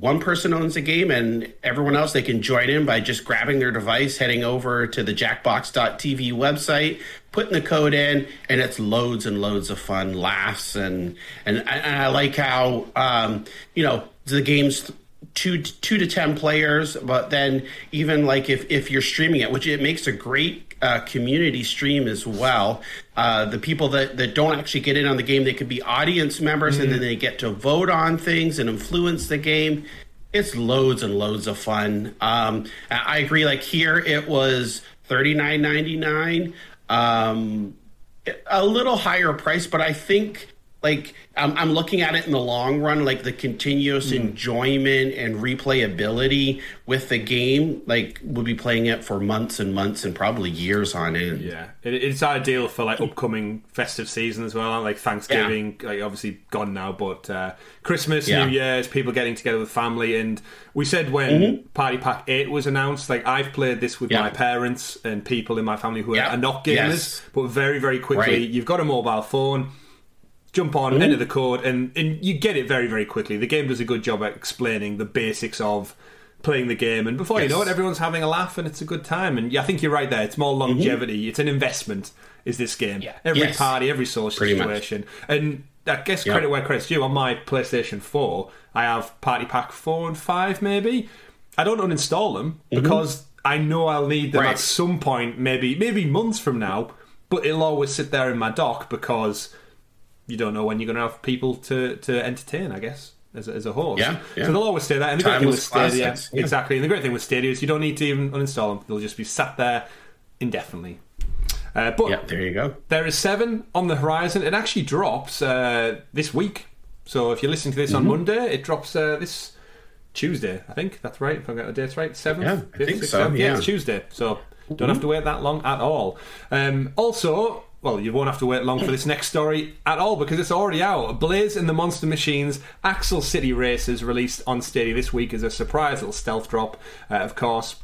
one person owns the game and everyone else they can join in by just grabbing their device heading over to the jackbox.tv website putting the code in and it's loads and loads of fun laughs and and, and i like how um, you know the game's two two to ten players but then even like if if you're streaming it which it makes a great uh, community stream as well. Uh, the people that that don't actually get in on the game they could be audience members and then they get to vote on things and influence the game. It's loads and loads of fun. Um, I I agree like here it was 39.99 um, a little higher price but i think like I'm, I'm looking at it in the long run, like the continuous
Hmm.
enjoyment and replayability with the game. Like we'll be playing it for months and months and probably years on end.
Yeah, it, it's ideal for like upcoming festive season as well. Like Thanksgiving, like obviously gone now, but uh, Christmas,
Yeah.
New Year's, people getting together with family. And we said when Party Pack Eight was announced, like I've played this with
Mm-hmm. Yeah.
my parents and people in my family who
Yeah.
are not gamers,
Yes.
but very very quickly,
Right.
you've got a mobile phone. Jump on, enter the code, and, and you get it very, very quickly. The game does a good job at explaining the basics of playing the game, and before you know it, everyone's having a laugh, and it's a good time. And yeah, I think you're right there. It's more longevity. It's an investment. Is this game?
Yeah.
Every
Yes.
party, every social
Pretty much.
situation, and I guess
Yeah.
credit where credit's due. On my PlayStation Four, I have Party Pack Four and Five, maybe. I don't uninstall them because I know I'll need them
Mm-hmm. Right.
at some point, maybe maybe months from now. But it'll always sit there in my dock because you don't know when you're going to have people to, to entertain, I guess, as a, as a host.
Yeah, yeah.
So they'll always stay there. And the great thing with Stadia,
yeah.
exactly. And the great thing with Stadia is you don't need to even uninstall them; they'll just be sat there indefinitely. Uh, but
Yeah, there you go.
there is seven on the horizon. It actually drops uh, this week. So if you're listening to this
Mm-hmm.
on Monday, it drops uh, this Tuesday. I think that's right. If I got the dates right, seventh.
Yeah, I
fifth,
think
sixth,
so,
seventh?
yeah.
it's Tuesday. So don't have to wait that long at all. Um, also. Well, you won't have to wait long for this next story at all because it's already out. Blaze and the Monster Machines Axle City Races released on Stadia this week as a surprise little stealth drop. Uh, of course,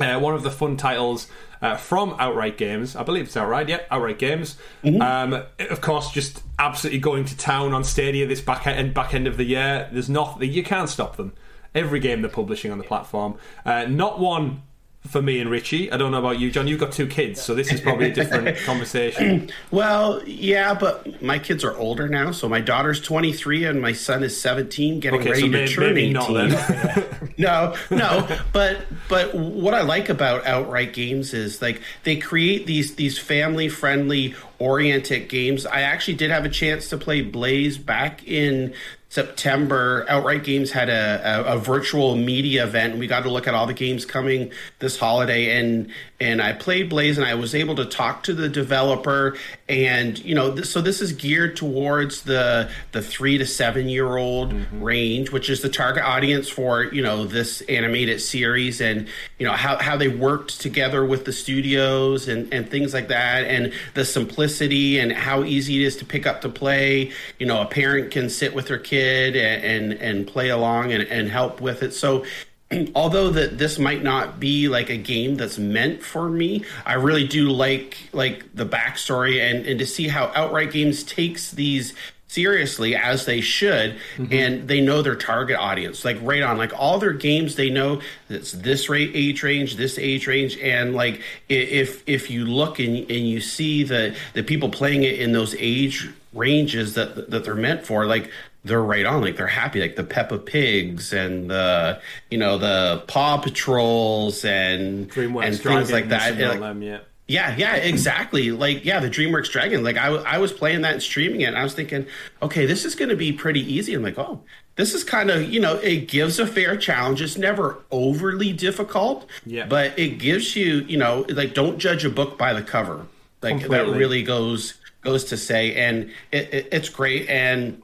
uh, one of the fun titles uh, from Outright Games. I believe it's Outright, yeah, Outright Games. Um, of course, just absolutely going to town on Stadia this back end back end of the year. There's nothing you can't stop them. Every game they're publishing on the platform. Uh, not one for me and Richie. I don't know about you, John. You've got two kids, so this is probably a different conversation.
Well, yeah, but my kids are older now. So my daughter's 23 and my son is 17, getting
Okay,
ready
so
to
may-
turn
maybe
18.
not then.
no, no, but but what I like about outright games is like they create these these family friendly oriented games. I actually did have a chance to play Blaze back in September. Outright Games had a, a, a virtual media event. We got to look at all the games coming this holiday, and and I played Blaze, and I was able to talk to the developer, and you know, this, so this is geared towards the the three to seven year old mm-hmm. range, which is the target audience for you know this animated series, and you know how how they worked together with the studios and and things like that, and the simplicity and how easy it is to pick up to play. You know, a parent can sit with their kid and and, and play along and, and help with it. So although that this might not be like a game that's meant for me i really do like like the backstory and and to see how outright games takes these seriously as they should mm-hmm. and they know their target audience. Like right on like all their games they know it's this rate age range this age range and like if if you look and, and you see the the people playing it in those age ranges that that they're meant for like they're right on like they're happy like the peppa pigs and the you know the paw patrols and
DreamWorks
and things like that Like,
them, yeah.
yeah, yeah, exactly. Like, yeah, the DreamWorks Dragon. Like, I, I was playing that and streaming it, and I was thinking, okay, this is going to be pretty easy. I'm like, oh, this is kind of, you know, it gives a fair challenge. It's never overly difficult,
Yeah.
but it gives you, you know, like, don't judge a book by the cover. Like, that really goes goes to say, and it, it, it's great. And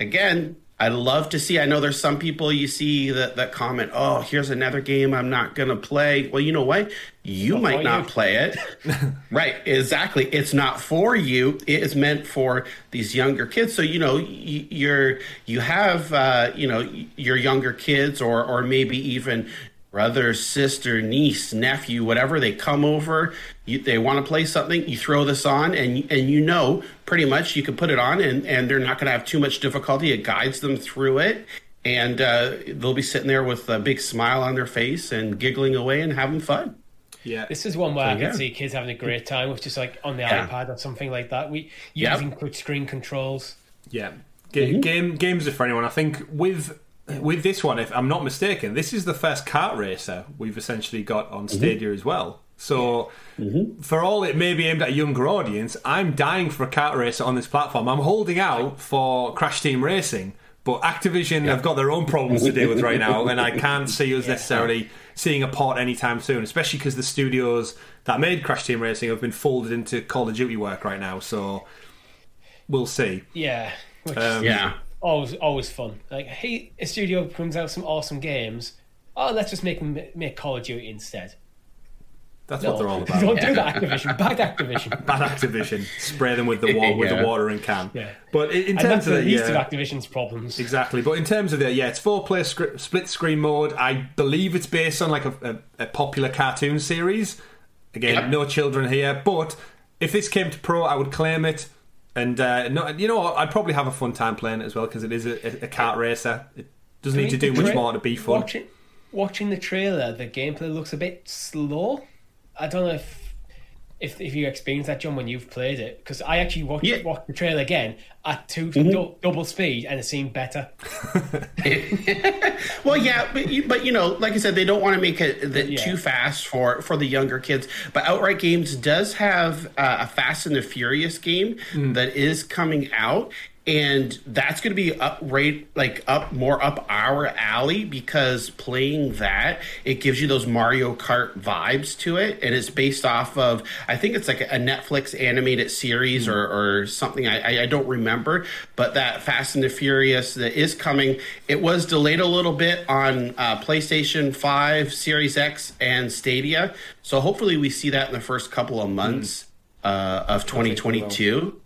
again, I love to see. I know there's some people you see that, that comment, "Oh, here's another game I'm not gonna play." Well, you know what? You might not
you.
play it. right? Exactly. It's not for you. It is meant for these younger kids. So you know, you're you have uh, you know your younger kids, or or maybe even brother, sister, niece, nephew, whatever. They come over. You, they want to play something. You throw this on, and and you know pretty much you can put it on, and and they're not going to have too much difficulty. It guides them through it. And uh, they'll be sitting there with a big smile on their face and giggling away and having fun.
Yeah.
This is one where I
yeah.
can see kids having a great time with just like on the
Yeah.
iPad or something like that. We
Yep.
using touch screen controls.
Yeah, Ga- game games are for anyone. I think with with this one, if I'm not mistaken, this is the first kart racer we've essentially got on Stadia as well. So, for all it may be aimed at a younger audience, I'm dying for a kart racer on this platform. I'm holding out for Crash Team Racing, but Activision have got their own problems to deal with right now, and I can't see us necessarily seeing a port anytime soon, especially because the studios that made Crash Team Racing have been folded into Call of Duty work right now. So, we'll see.
Yeah. Which
Um,
Yeah.
Always always fun. Like hey, a studio brings out some awesome games. Oh, let's just make them make Call of Duty instead.
That's
No,
what they're all about.
don't do that, Activision. Bad Activision.
Bad Activision, spray them with the wa- with the watering can.
Yeah.
But in, in terms of
the least
yeah,
of Activision's problems.
Exactly, but in terms of the yeah, it's four player scr- split screen mode. I believe it's based on like a, a, a popular cartoon series. Again,
Yep.
no children here, but if this came to pro, I would claim it. And uh, no, you know, what? I'd probably have a fun time playing it as well because it is a, a kart racer. It doesn't
I
need to do much
tra-
more to be fun.
Watching, watching the trailer, the gameplay looks a bit slow. I don't know if if, if you experience that, John, when you've played it, because I actually watched,
Yeah.
watched the trailer again at 2
Mm-hmm.
dou- double speed, and it seemed better.
Well, yeah, but you, but you know, like I said, they don't want to make it the,
Yeah.
too fast for for the younger kids. But Outright Games does have uh, a Fast and the Furious game that is coming out. And that's going to be up right, like up more up our alley because playing that it gives you those Mario Kart vibes to it, and it's based off of I think it's like a Netflix animated series or, or something. I, I don't remember, but that Fast and the Furious that is coming. It was delayed a little bit on uh, PlayStation Five, Series X, and Stadia. So hopefully we see that in the first couple of months uh, of 2022.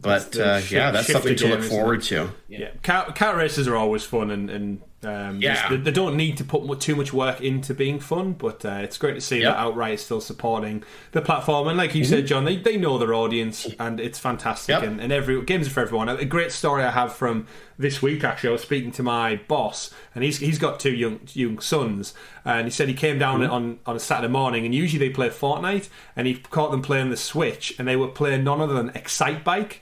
But uh,
shift-
yeah, that's
shift
something to look
isn't it?
forward to.
Yeah, car, car races are always fun, and, and um,
Yeah.
they, they don't need to put mu- too much work into being fun. But uh, it's great to see
Yep.
that Outright is still supporting the platform. And like you said, John, they, they know their audience, and it's fantastic.
Yep.
And, and every games are for everyone. A great story I have from this week. Actually, I was speaking to my boss, and he's he's got two young young sons, and he said he came down on on a Saturday morning, and usually they play Fortnite, and he caught them playing the Switch, and they were playing none other than Excitebike.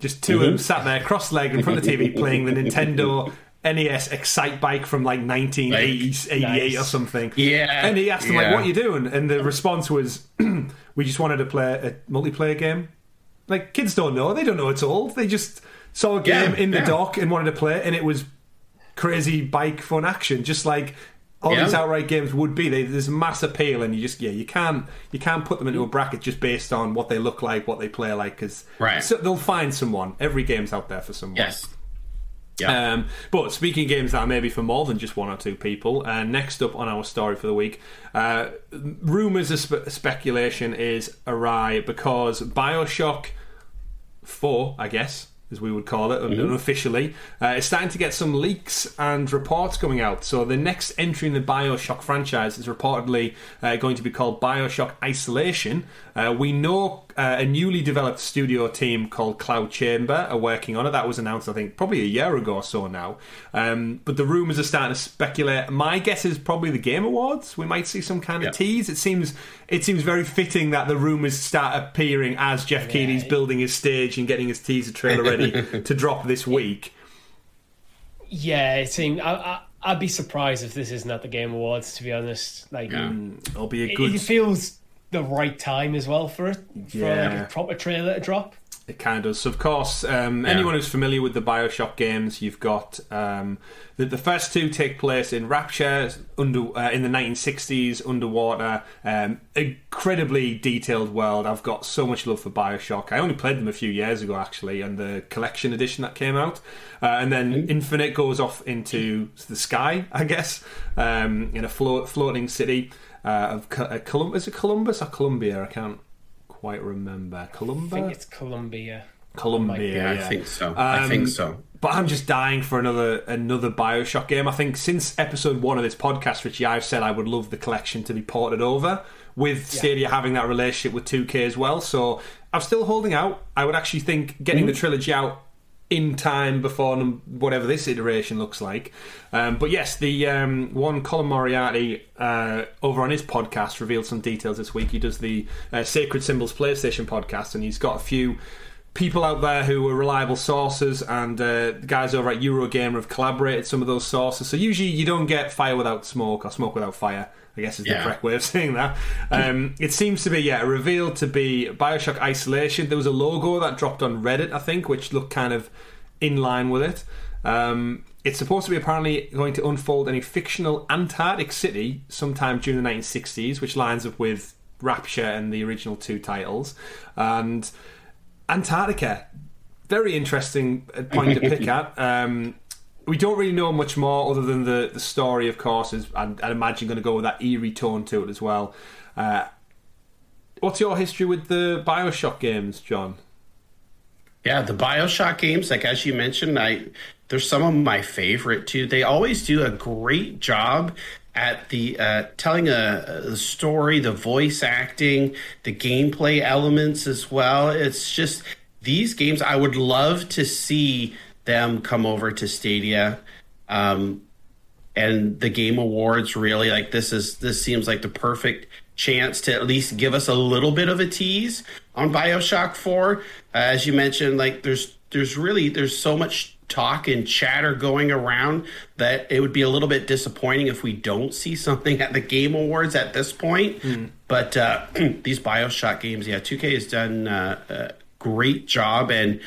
Just 2 of them mm-hmm. sat there cross-legged in front of the TV playing the Nintendo NES Excitebike from like 1988
Nice.
or something.
Yeah,
And he asked them like,
yeah.
"What are you doing?" And the response was, "We just wanted to play a multiplayer game." Like kids don't know; they don't know it's old. They just saw a game
Yeah,
in the
yeah.
dock and wanted to play, it, and it was crazy bike fun action, just like all
Yeah.
these outright games would be. They, there's mass appeal, and you just yeah, you can't you can't put them into a bracket just based on what they look like, what they play like, because
Right.
so they'll find someone. Every game's out there for someone.
Yes. Yeah.
Um, but speaking of games that are maybe for more than just one or two people, uh, next up on our story for the week, uh, rumours of spe- speculation is awry because Bioshock 4, I guess, as we would call it,
Mm-hmm.
unofficially, uh, is starting to get some leaks and reports coming out. So the next entry in the Bioshock franchise is reportedly uh, going to be called Bioshock Isolation. Uh, we know uh, a newly developed studio team called Cloud Chamber are working on it. That was announced, I think, probably a year ago or so now. Um, but the rumours are starting to speculate. My guess is probably the Game Awards. We might see some kind of
Yeah.
tease. It seems it seems very fitting that the rumours start appearing as Geoff Keighley's building his stage and getting his teaser trailer ready to drop this week.
Yeah, it seems. I, I, I'd be surprised if this isn't at the Game Awards. To be honest, like
Yeah.
It'll be a
it,
good.
it feels the right time as well for it for
Yeah.
like a proper trailer to drop.
It kind of does. So of course, um,
Yeah.
anyone who's familiar with the Bioshock games, you've got um, the, the first two take place in Rapture under uh, in the 1960s, underwater. Um, incredibly detailed world. I've got so much love for Bioshock. I only played them a few years ago, actually, and the collection edition that came out. Uh, and then Infinite goes off into the sky, I guess, um, in a float, floating city uh, of Co- uh, Colum- Is it Columbus or Columbia? I can't quite remember. Columbia.
I think it's Columbia.
Columbia.
Yeah,
yeah.
I think so. I
Um,
think so.
But I'm just dying for another another Bioshock game. I think since episode one of this podcast, Richie, I've said I would love the collection to be ported over with Stadia having that relationship with 2K as well. So I'm still holding out. I would actually think getting the trilogy out in time before whatever this iteration looks like. Um, but yes, the um, one Colin Moriarty uh, over on his podcast revealed some details this week. He does the uh, Sacred Symbols PlayStation podcast, and he's got a few people out there who are reliable sources, and uh, the guys over at Eurogamer have collaborated some of those sources. So usually you don't get fire without smoke or smoke without fire. I guess is the
Yeah.
correct way of saying that. Um, it seems to be yeah revealed to be Bioshock Isolation. There was a logo that dropped on Reddit, I think, which looked kind of in line with it. Um, it's supposed to be apparently going to unfold in a fictional Antarctic city sometime during the 1960s, which lines up with Rapture and the original two titles. And Antarctica, very interesting uh, point to pick at. Um, we don't really know much more other than the, the story, of course, is I'd, imagine going to go with that eerie tone to it as well. Uh, what's your history with the Bioshock games, John?
Yeah, the Bioshock games, like as you mentioned, I they're some of my favorite too. They always do a great job at the uh, telling a, a, story, the voice acting, the gameplay elements as well. It's just these games. I would love to see them come over to Stadia. Um, and the game awards really like this is this seems like the perfect chance to at least give us a little bit of a tease on Bioshock 4. Uh, as you mentioned, like there's there's really there's so much talk and chatter going around that it would be a little bit disappointing if we don't see something at the game awards at this point. Mm. But uh, these Bioshock games, yeah, 2K has done uh, a great job and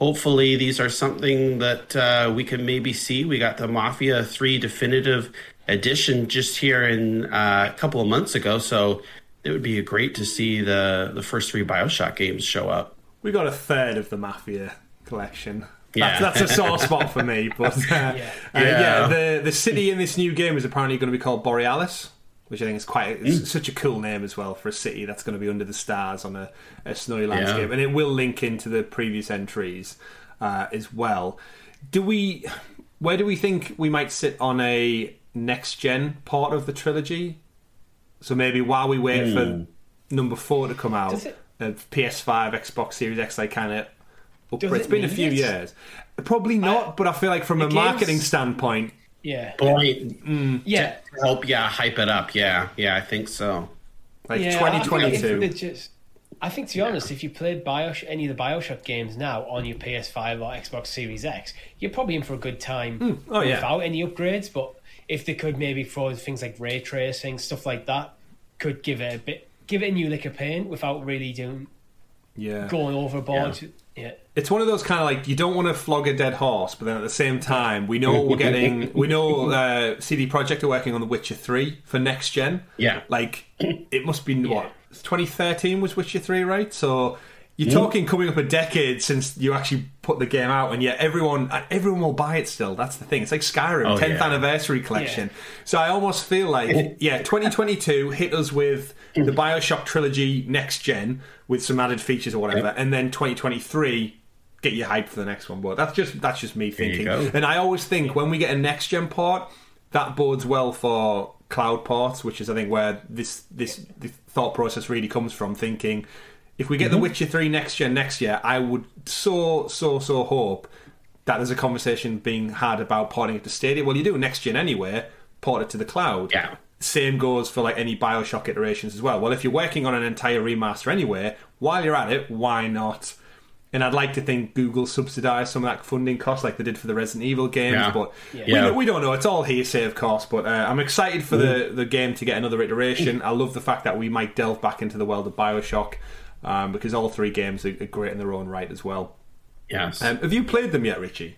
hopefully these are something that uh, we can maybe see. We got the Mafia 3 definitive edition just here in uh, a couple of months ago, so it would be great to see the the first three Bioshock games show up.
We got a third of the Mafia collection. Yeah. That's, that's a sore spot for me. But uh, yeah. Uh, yeah. the the city in this new game is apparently going to be called Borealis which I think is quite mm. such a cool name as well for a city that's going to be under the stars on a, a snowy landscape, yeah. and it will link into the previous entries uh, as well. Do we? Where do we think we might sit on a next gen part of the trilogy? So maybe while we wait mm. for number four to come out, it, uh, PS5, Xbox Series X, like kind of It's been a few it? years. Probably not, I, but I feel like from a games... marketing standpoint,
yeah.
Point. Mm, yeah. help, yeah, hype it up. Yeah, yeah, I think so.
Like yeah, 2022.
I think, I think to be honest, if you played Bioshock, any of the Bioshock games now on your PS5 or Xbox Series X, you're probably in for a good time
mm. oh, yeah.
without any upgrades. But if they could maybe throw things like ray tracing, stuff like that, could give it a bit, give it a new lick of paint without really doing,
yeah,
going overboard.
Yeah. Yeah. It's one of those kind of like you don't want to flog a dead horse, but then at the same time, we know we're getting. We know uh, CD Projekt are working on The Witcher Three for next gen.
Yeah,
like it must be yeah. what 2013 was Witcher Three, right? So you're talking coming up a decade since you actually put the game out, and yet everyone everyone will buy it still. That's the thing. It's like Skyrim, oh, 10th yeah. anniversary collection. Yeah. So I almost feel like yeah, 2022 hit us with the Bioshock trilogy next gen with some added features or whatever, and then 2023 get you hyped for the next one. But that's just that's just me thinking. And I always think when we get a next gen port, that bodes well for cloud ports, which is I think where this this, this thought process really comes from. Thinking if we get mm-hmm. The Witcher 3 next gen next year, I would so, so, so hope that there's a conversation being had about porting it to Stadia. Well, you do next gen anyway, port it to the cloud.
Yeah.
Same goes for like any Bioshock iterations as well. Well, if you're working on an entire remaster anyway, while you're at it, why not? And I'd like to think Google subsidised some of that funding cost, like they did for the Resident Evil games. Yeah. But yeah. We, we, don't know. It's all hearsay, of course. But uh, I'm excited for mm. the, the game to get another iteration. I love the fact that we might delve back into the world of Bioshock um, because all three games are, great in their own right as well.
Yes.
Um, have you played them yet, Richie?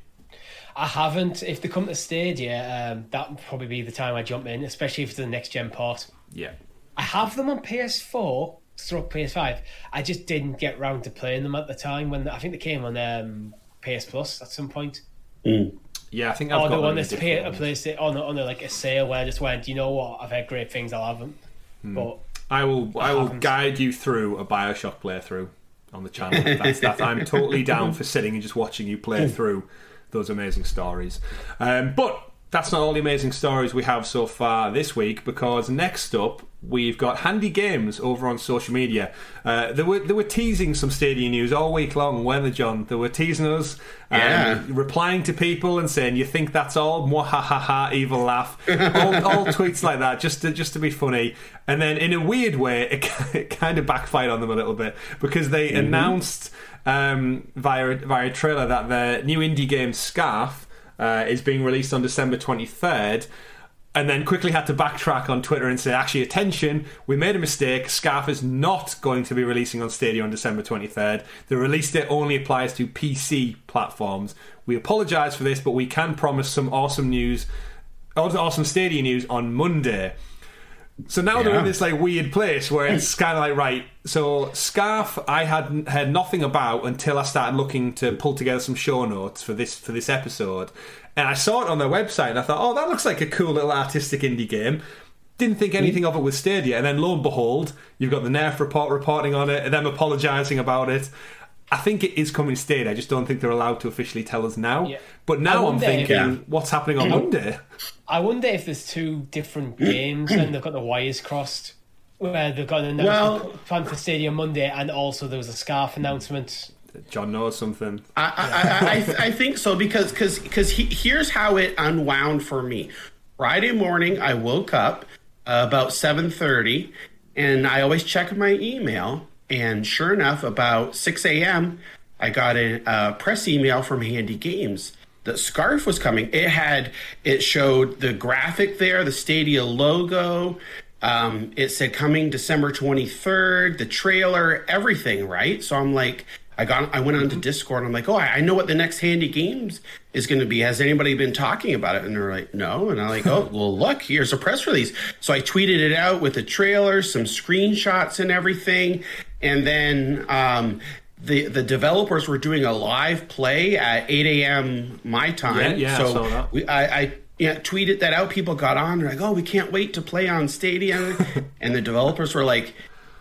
I haven't. If they come to Stadia, um, that would probably be the time I jump in, especially if it's the next gen port.
Yeah.
I have them on PS4, struck PS5. I just didn't get round to playing them at the time when I think they came on um, PS Plus at some point.
Mm.
Yeah, I think I've oh, got
the one that's pay, a place on on a, like a sale where I just went, you know what, I've had great things, I'll have them. Mm. But
I will I, will guide you through a Bioshock playthrough on the channel. That's, that's, I'm totally down for sitting and just watching you play through those amazing stories. Um, but that's not all the amazing stories we have so far this week because next up we've got Handy Games over on social media. Uh, they were they were teasing some Stadia news all week long. When the John, they were teasing us, um, yeah. replying to people and saying, "You think that's all?" Mwahaha, evil laugh. all, all tweets like that, just to just to be funny. And then in a weird way, it, it kind of backfired on them a little bit because they mm-hmm. announced um, via via trailer that their new indie game Scarf. Uh, is being released on December 23rd and then quickly had to backtrack on Twitter and say, actually, attention, we made a mistake. Scarf is not going to be releasing on Stadia on December 23rd. The release date only applies to PC platforms. We apologise for this, but we can promise some awesome news, awesome Stadia news on Monday. So now they're in this like weird place where it's kind of like right. So Scarf, I had heard nothing about until I started looking to pull together some show notes for this for this episode, and I saw it on their website and I thought, oh, that looks like a cool little artistic indie game. Didn't think anything of it with Stadia, and then lo and behold, you've got the Nerf report reporting on it, and them apologising about it. I think it is coming Stadia. I just don't think they're allowed to officially tell us now.
Yeah.
But now
I
I'm
wonder if-
thinking,
Yeah.
what's happening on Monday?
I wonder if there's two different games and they've got the wires crossed. Where they've got an
Well-
announcement planned for Stadia Monday, and also there was a scarf announcement.
John knows something.
I, I, I, I, I think so because because because he, here's how it unwound for me. Friday morning, I woke up uh, about seven thirty, and I always check my email. And sure enough, about six a.m., I got a uh, press email from Handy Games. The scarf was coming. It had it showed the graphic there, the Stadia logo. Um, it said coming December 23rd, the trailer, everything, right? So I'm like, I got, I went onto Discord. I'm like, oh, I I know what the next Handy Games is going to be. Has anybody been talking about it? And they're like, no. And I'm like, oh, well, look, here's a press release. So I tweeted it out with the trailer, some screenshots, and everything. And then um, the the developers were doing a live play at 8 a.m. my time.
Yeah, yeah, I
so
that.
we, I, I yeah, tweeted that out. People got on. They're like, "Oh, we can't wait to play on Stadia," and the developers were like,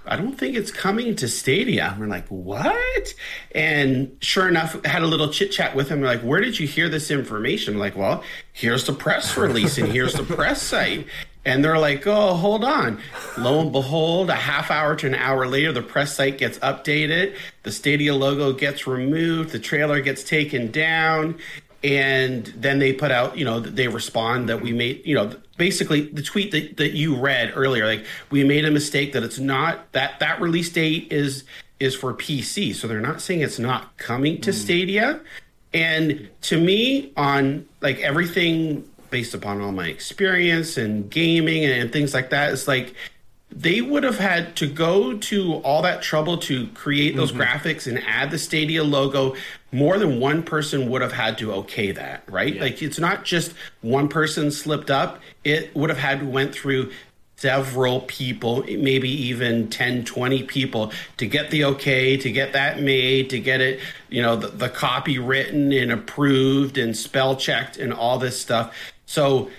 "I don't think it's coming to Stadia." We're like, "What?" And sure enough, had a little chit chat with them. They're like, "Where did you hear this information?" I'm like, "Well, here's the press release and here's the press site." And they're like, "Oh, hold on." Lo and behold, a half hour to an hour later, the press site gets updated. The Stadia logo gets removed. The trailer gets taken down and then they put out you know they respond that we made you know basically the tweet that, that you read earlier like we made a mistake that it's not that that release date is is for pc so they're not saying it's not coming to hmm. stadia and to me on like everything based upon all my experience and gaming and, things like that it's like they would have had to go to all that trouble to create those mm-hmm. graphics and add the Stadia logo. More than one person would have had to okay that, right? Like it's not just one person slipped up. It would have had to went through several people, maybe even 10, 20 people to get the okay, to get that made, to get it, you know, the, the copy written and approved and spell checked and all this stuff. So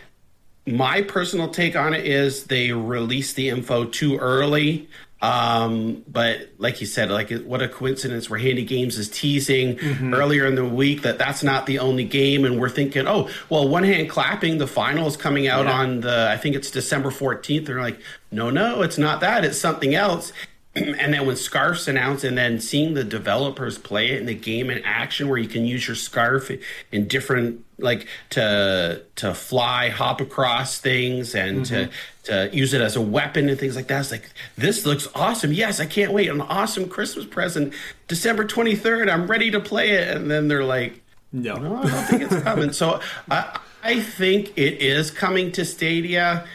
my personal take on it is they released the info too early. Um, but like you said, like what a coincidence where Handy Games is teasing earlier in the week that that's not the only game, and we're thinking, oh, well, one hand clapping, the final is coming out on the I think it's December fourteenth. They're like, no, no, it's not that, it's something else. and then when scarfs announced and then seeing the developers play it in the game in action where you can use your scarf in different like to to fly hop across things and to mm-hmm. to use it as a weapon and things like that it's like this looks awesome yes i can't wait an awesome christmas present december 23rd i'm ready to play it and then they're like
No.
no, I don't think it's coming. So I, I think it is coming to Stadia.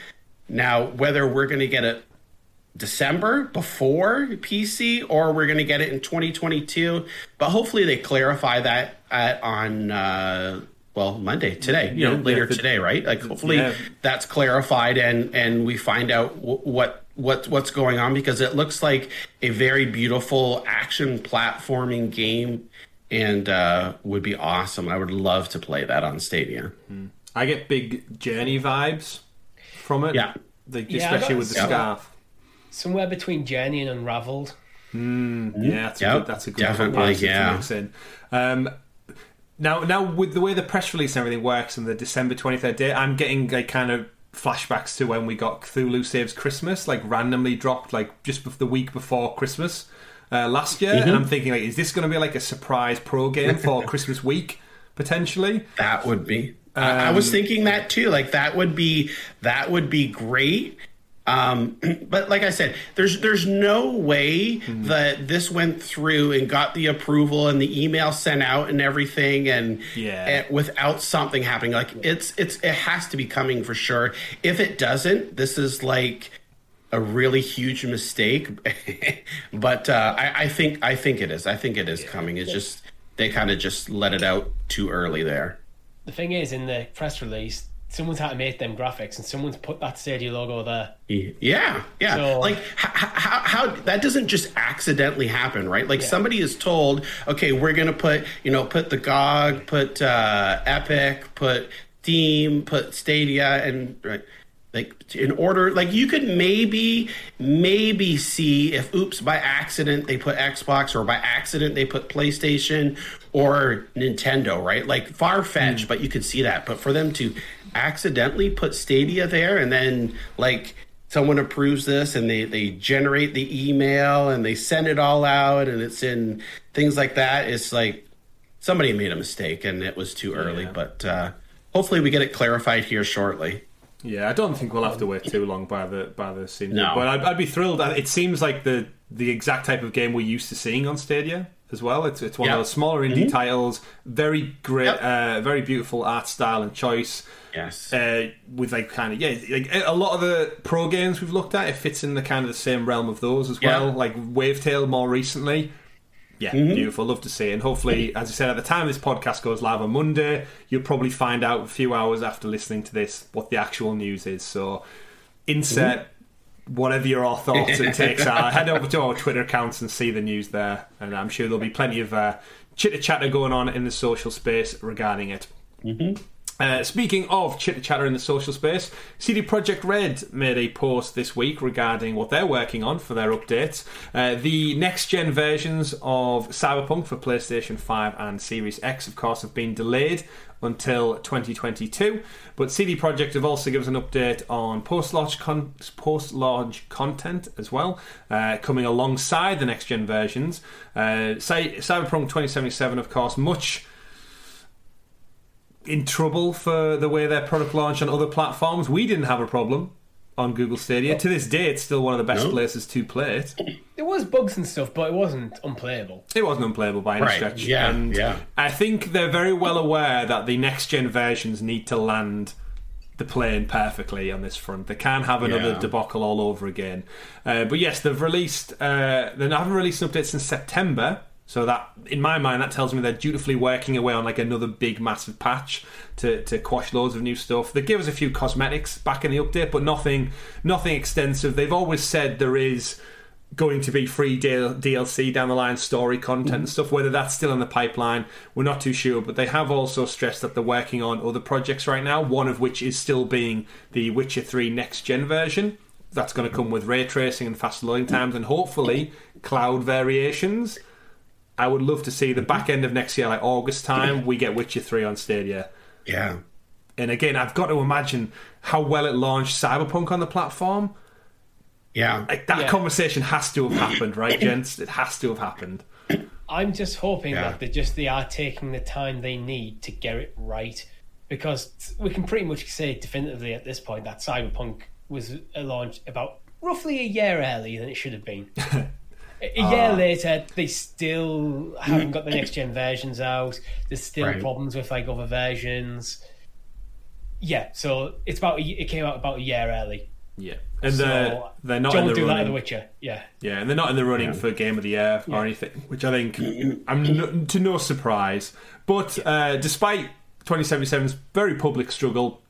Now, whether we're going to get it December before PC or we're going to get it in 2022, but hopefully they clarify that at, on uh, well Monday today. You know, later
yeah, the-
today, right? Like hopefully
Yeah.
that's clarified and and we find out w- what what what's going on because it looks like a very beautiful action platforming game and uh, would be awesome. I would love to play that on Stadia.
I get big journey vibes from it.
Yeah.
The,
Yeah,
especially
got
with the
some-
scarf.
Somewhere between Journey and Unraveled.
Yeah, that's a good. That's a good
definitely,
comparison to
yeah.
mix in. Um, now, now with the way the press release and everything works and the December twenty third date, I'm getting like kind of flashbacks to when we got Cthulhu Saves Christmas, like randomly dropped like just the week before Christmas uh, last year,
Mm-hmm.
and I'm thinking like, is this going to be like a surprise pro game for Christmas week potentially?
That would be. I I was thinking that too. Like that would be that would be great. Um, but like I said, there's there's no way that this went through and got the approval and the email sent out and everything and,
Yeah.
and without something happening. Like it's it's it has to be coming for sure. If it doesn't, this is like a really huge mistake. but uh, I, I think I think it is. I think it is coming. It's just they kind of just let it out too early there.
The thing is, in the press release, someone's had to make them graphics, and someone's put that Stadia logo there.
Yeah, yeah.
So-
like how, how, how that doesn't just accidentally happen, right? Like somebody is told, okay, we're gonna put you know put the GOG, put uh, Epic, put Steam, put Stadia, and right. Like in order, like you could maybe, maybe see if, oops, by accident they put Xbox or by accident they put PlayStation or Nintendo, right? Like far fetched, but you could see that. But for them to accidentally put Stadia there and then like someone approves this and they they generate the email and they send it all out and it's in things like that, it's like somebody made a mistake and it was too early.
Yeah.
But uh, hopefully we get it clarified here shortly.
Yeah, I don't think we'll have to wait too long by the by the scene.
No.
But I'd, I'd be thrilled. It seems like the the exact type of game we're used to seeing on Stadia as well. It's it's one
Yeah.
of those smaller indie titles, very great,
Yep.
uh, very beautiful art style and choice.
Yes.
Uh, with like kind of yeah, like a lot of the pro games we've looked at, it fits in the kind of the same realm of those as well.
Yeah.
Like Wavetale more recently. Yeah, beautiful. Love to see it. And hopefully, as I said, at the time this podcast goes live on Monday, you'll probably find out a few hours after listening to this what the actual news is. So, insert whatever your thoughts and takes are. Head over to our Twitter accounts and see the news there. And I'm sure there'll be plenty of uh, chitter chatter going on in the social space regarding it. Uh, speaking of chitter chatter in the social space, CD Projekt Red made a post this week regarding what they're working on for their updates. Uh, the next gen versions of Cyberpunk for PlayStation 5 and Series X, of course, have been delayed until 2022. But CD Projekt have also given us an update on post-launch con- post-launch content as well, uh, coming alongside the next gen versions. Uh, Cy- Cyberpunk 2077, of course, much in trouble for the way their product launched on other platforms. We didn't have a problem on Google Stadia. To this day, it's still one of the best
No.
places to play it.
There was bugs and stuff, but it wasn't unplayable.
It wasn't unplayable by any
Right,
stretch.
yeah,
and
yeah.
I think they're very well aware that the next gen versions need to land the plane perfectly on this front. They can't have another
Yeah.
debacle all over again. Uh, but yes, they've released. Uh, they haven't released an update since September. So that, in my mind, that tells me they're dutifully working away on like another big, massive patch to, to quash loads of new stuff. They give us a few cosmetics back in the update, but nothing, nothing extensive. They've always said there is going to be free DLC down the line, story content and mm-hmm. stuff. Whether that's still in the pipeline, we're not too sure. But they have also stressed that they're working on other projects right now. One of which is still being the Witcher Three next gen version. That's going to come with ray tracing and fast loading times, and hopefully cloud variations. I would love to see the back mm-hmm. end of next year, like August time, we get Witcher Three on Stadia.
Yeah.
And again, I've got to imagine how well it launched Cyberpunk on the platform.
Yeah.
Like that
Yeah.
conversation has to have happened, right, gents? It has to have happened.
I'm just hoping
Yeah.
that they just they are taking the time they need to get it right, because we can pretty much say definitively at this point that Cyberpunk was uh, launched about roughly a year earlier than it should have been. a a year later, they still haven't got the next gen versions out. There's still
Right.
problems with like other versions. Yeah, so it's about a, it came out about a year early.
Yeah, and
So
they're they're not
don't
in the
do that in The
running.
Witcher. Yeah,
Yeah, and they're not in the running for Game of the Year or anything, which I think I'm no, to no surprise. But uh, despite 2077's very public struggle,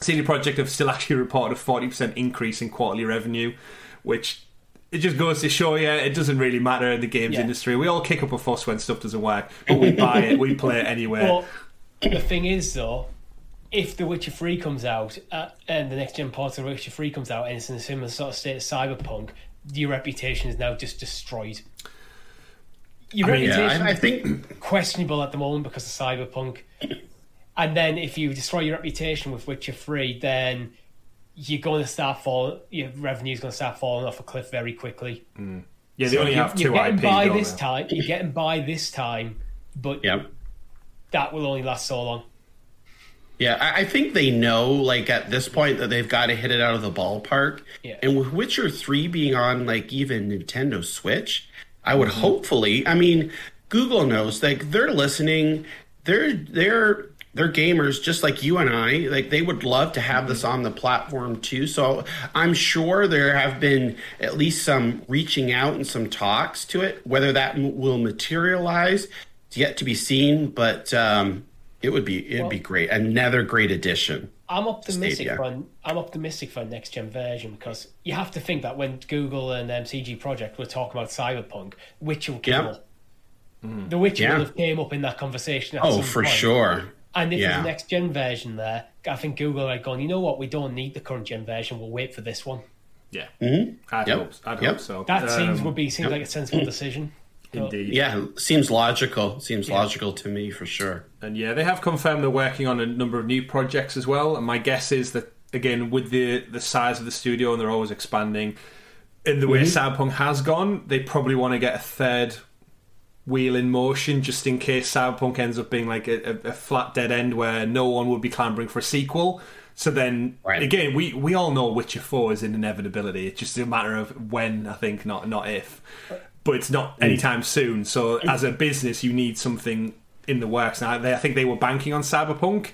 CD Projekt have still actually reported a 40% increase in quarterly revenue, which it just goes to show you it doesn't really matter in the games
Yeah.
industry. We all kick up a fuss when stuff doesn't work, but we buy it, we play it anyway.
Well, the thing is, though, if The Witcher 3 comes out uh, and the next gen part of The Witcher 3 comes out and it's in a similar sort of state as Cyberpunk, your reputation is now just destroyed. Your
I mean,
reputation
Yeah, I, I
is
think
questionable at the moment because of Cyberpunk. And then if you destroy your reputation with Witcher 3, then you're going to start falling, your revenue's going to start falling off a cliff very quickly.
yeah, they
So
only
you're,
have 2
you're getting
IPs.
by this
they?
time. You're getting by this time, but
yeah.
that will only last so long.
Yeah, I, I think they know, like at this point, that they've got to hit it out of the ballpark.
Yeah.
And with Witcher Three being on like even Nintendo Switch, I would
Mm-hmm.
hopefully. I mean, Google knows, like they're listening. They're they're they're gamers just like you and I. Like they would love to have this on the platform too. So I'm sure there have been at least some reaching out and some talks to it. Whether that m- will materialize, it's yet to be seen. But um, it would be it'd be great. Another great addition.
I'm optimistic
Stadia.
for I'm optimistic for a next gen version because you have to think that when Google and um, CD Projekt were talking about Cyberpunk, Witcher came
Yeah.
up. The Witcher
Yeah.
will have came up in that conversation. At
Oh,
some
for
point.
sure.
And if
Yeah.
there's a next gen version there, I think Google are going. You know what? We don't need the current gen version. We'll wait for this one.
Yeah,
Mhm.
I'd
Yep.
hope. I'd
Yep.
hope so.
That seems
Um,
would be seems like a sensible decision.
Indeed.
Yeah, seems logical. Seems logical to me for sure.
And yeah, they have confirmed they're working on a number of new projects as well. And my guess is that again, with the the size of the studio and they're always expanding, in the way Cyberpunk has gone, they probably want to get a third wheel in motion just in case Cyberpunk ends up being like a, a, a flat dead end where no one would be clamoring for a sequel. So then
Right.
again, we, we all know Witcher Four is an inevitability. It's just a matter of when, I think, not not if. But it's not mm. anytime soon. So mm. as a business, you need something in the works. Now, they, I think they were banking on Cyberpunk,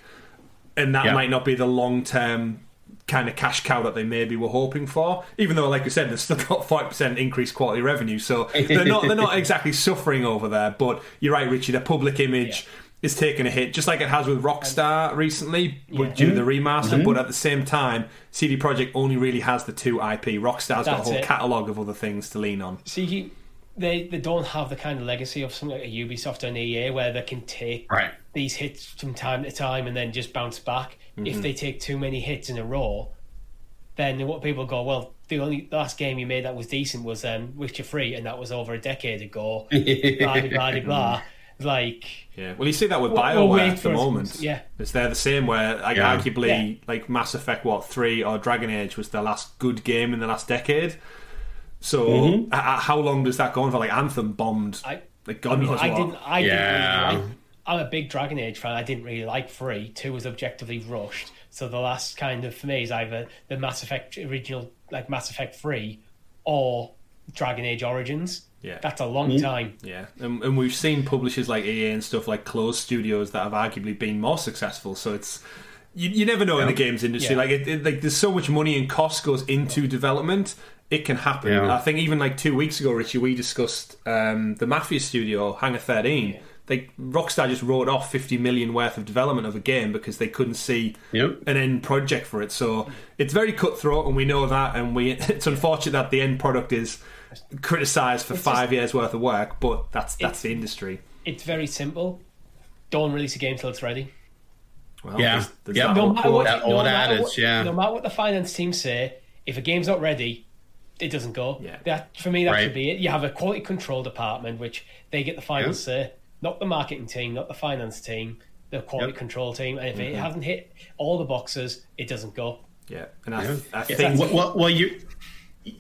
and that
Yeah.
might not be the long term kind of cash cow that they maybe were hoping for. Even though, like I said, they've still got five percent increased quality revenue, so they're not they're not exactly suffering over there. But you're right, Richie. The public image is taking a hit, just like it has with Rockstar recently, with due to the remaster.
Mm-hmm.
But at the same time, CD Projekt only really has the two IP. Rockstar's got a whole catalogue of other things to lean on.
CG, they they don't have the kind of legacy of something like a Ubisoft and EA where they can take
Right.
these hits from time to time and then just bounce back.
Mm-hmm.
If they take too many hits in a row, then what people go, well, the only last game you made that was decent was um, Witcher Free, and that was over a decade ago. blah blah blah blah. Like
Yeah, well, you see that with
We'll-
Bioware
we'll
at
for
the
it to-
moment.
yeah.
it's they're the same. Where like
Yeah.
arguably,
Yeah.
like Mass Effect, what three or Dragon Age was their last good game in the last decade. So
Mm-hmm.
h- h- how long does that go on for? Like Anthem bombed.
I,
like God
I mean,
knows
I
what.
didn't. I
Yeah.
didn't really like. I'm a big Dragon Age fan. I didn't really like three. Two was objectively rushed. So the last kind of for me is either the Mass Effect original, like Mass Effect three, or Dragon Age Origins.
Yeah.
that's a long
Mm-hmm.
time.
Yeah, and, and we've seen publishers like EA and stuff like closed studios that have arguably been more successful. So it's you, you never know in the games industry.
Yeah.
Like it, it, like there's so much money and cost goes into development. It can happen.
Yeah.
I think even like two weeks ago, Richie, we discussed um, the Mafia studio, Hangar 13. They Rockstar just wrote off 50 million worth of development of a game because they couldn't see
Yep.
an end project for it. So it's very cutthroat, and we know that. And we it's unfortunate that the end product is criticised for
It's
five years worth of work, but that's that's the industry.
It's very simple. Don't release a game till it's ready.
Well,
Yeah.
there's- there's
Yeah.
No matter what,
That
no matter
adage,
what-
yeah.
No matter what the finance team say, if a game's not ready, it doesn't go.
Yeah.
That for me, that
Right.
should be it. You have a quality control department, which they get the final
Yeah.
say, not the marketing team, not the finance team, the quality
Yep.
control team. And if
Mm-hmm.
it hasn't hit all the boxes, it doesn't go.
Yeah, and I,
Yeah.
I think
Well, well, well, you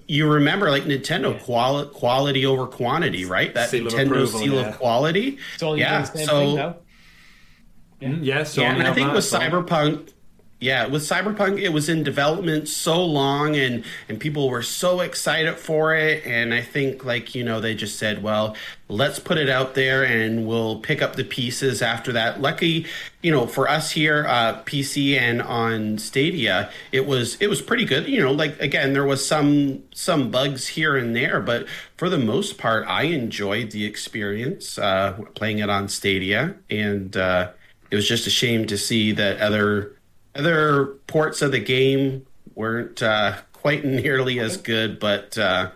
you remember like Nintendo
Yeah.
quali- quality over quantity, right? That
Seal of
Nintendo
approval,
seal
yeah.
of quality.
It's only
yeah.
doing the same
so
thing now.
yeah, so
yeah, and I think with Cyberpunk, yeah, with Cyberpunk, it was in development so long, and and people were so excited for it, and I think like you know they just said, well, let's put it out there, and we'll pick up the pieces after that. Lucky, you know, for us here, uh, PC and on Stadia, it was it was pretty good. You know, like again, there was some some bugs here and there, but for the most part, I enjoyed the experience uh, playing it on Stadia, and uh, it was just a shame to see that other other ports of the game weren't uh, quite nearly as good, but uh,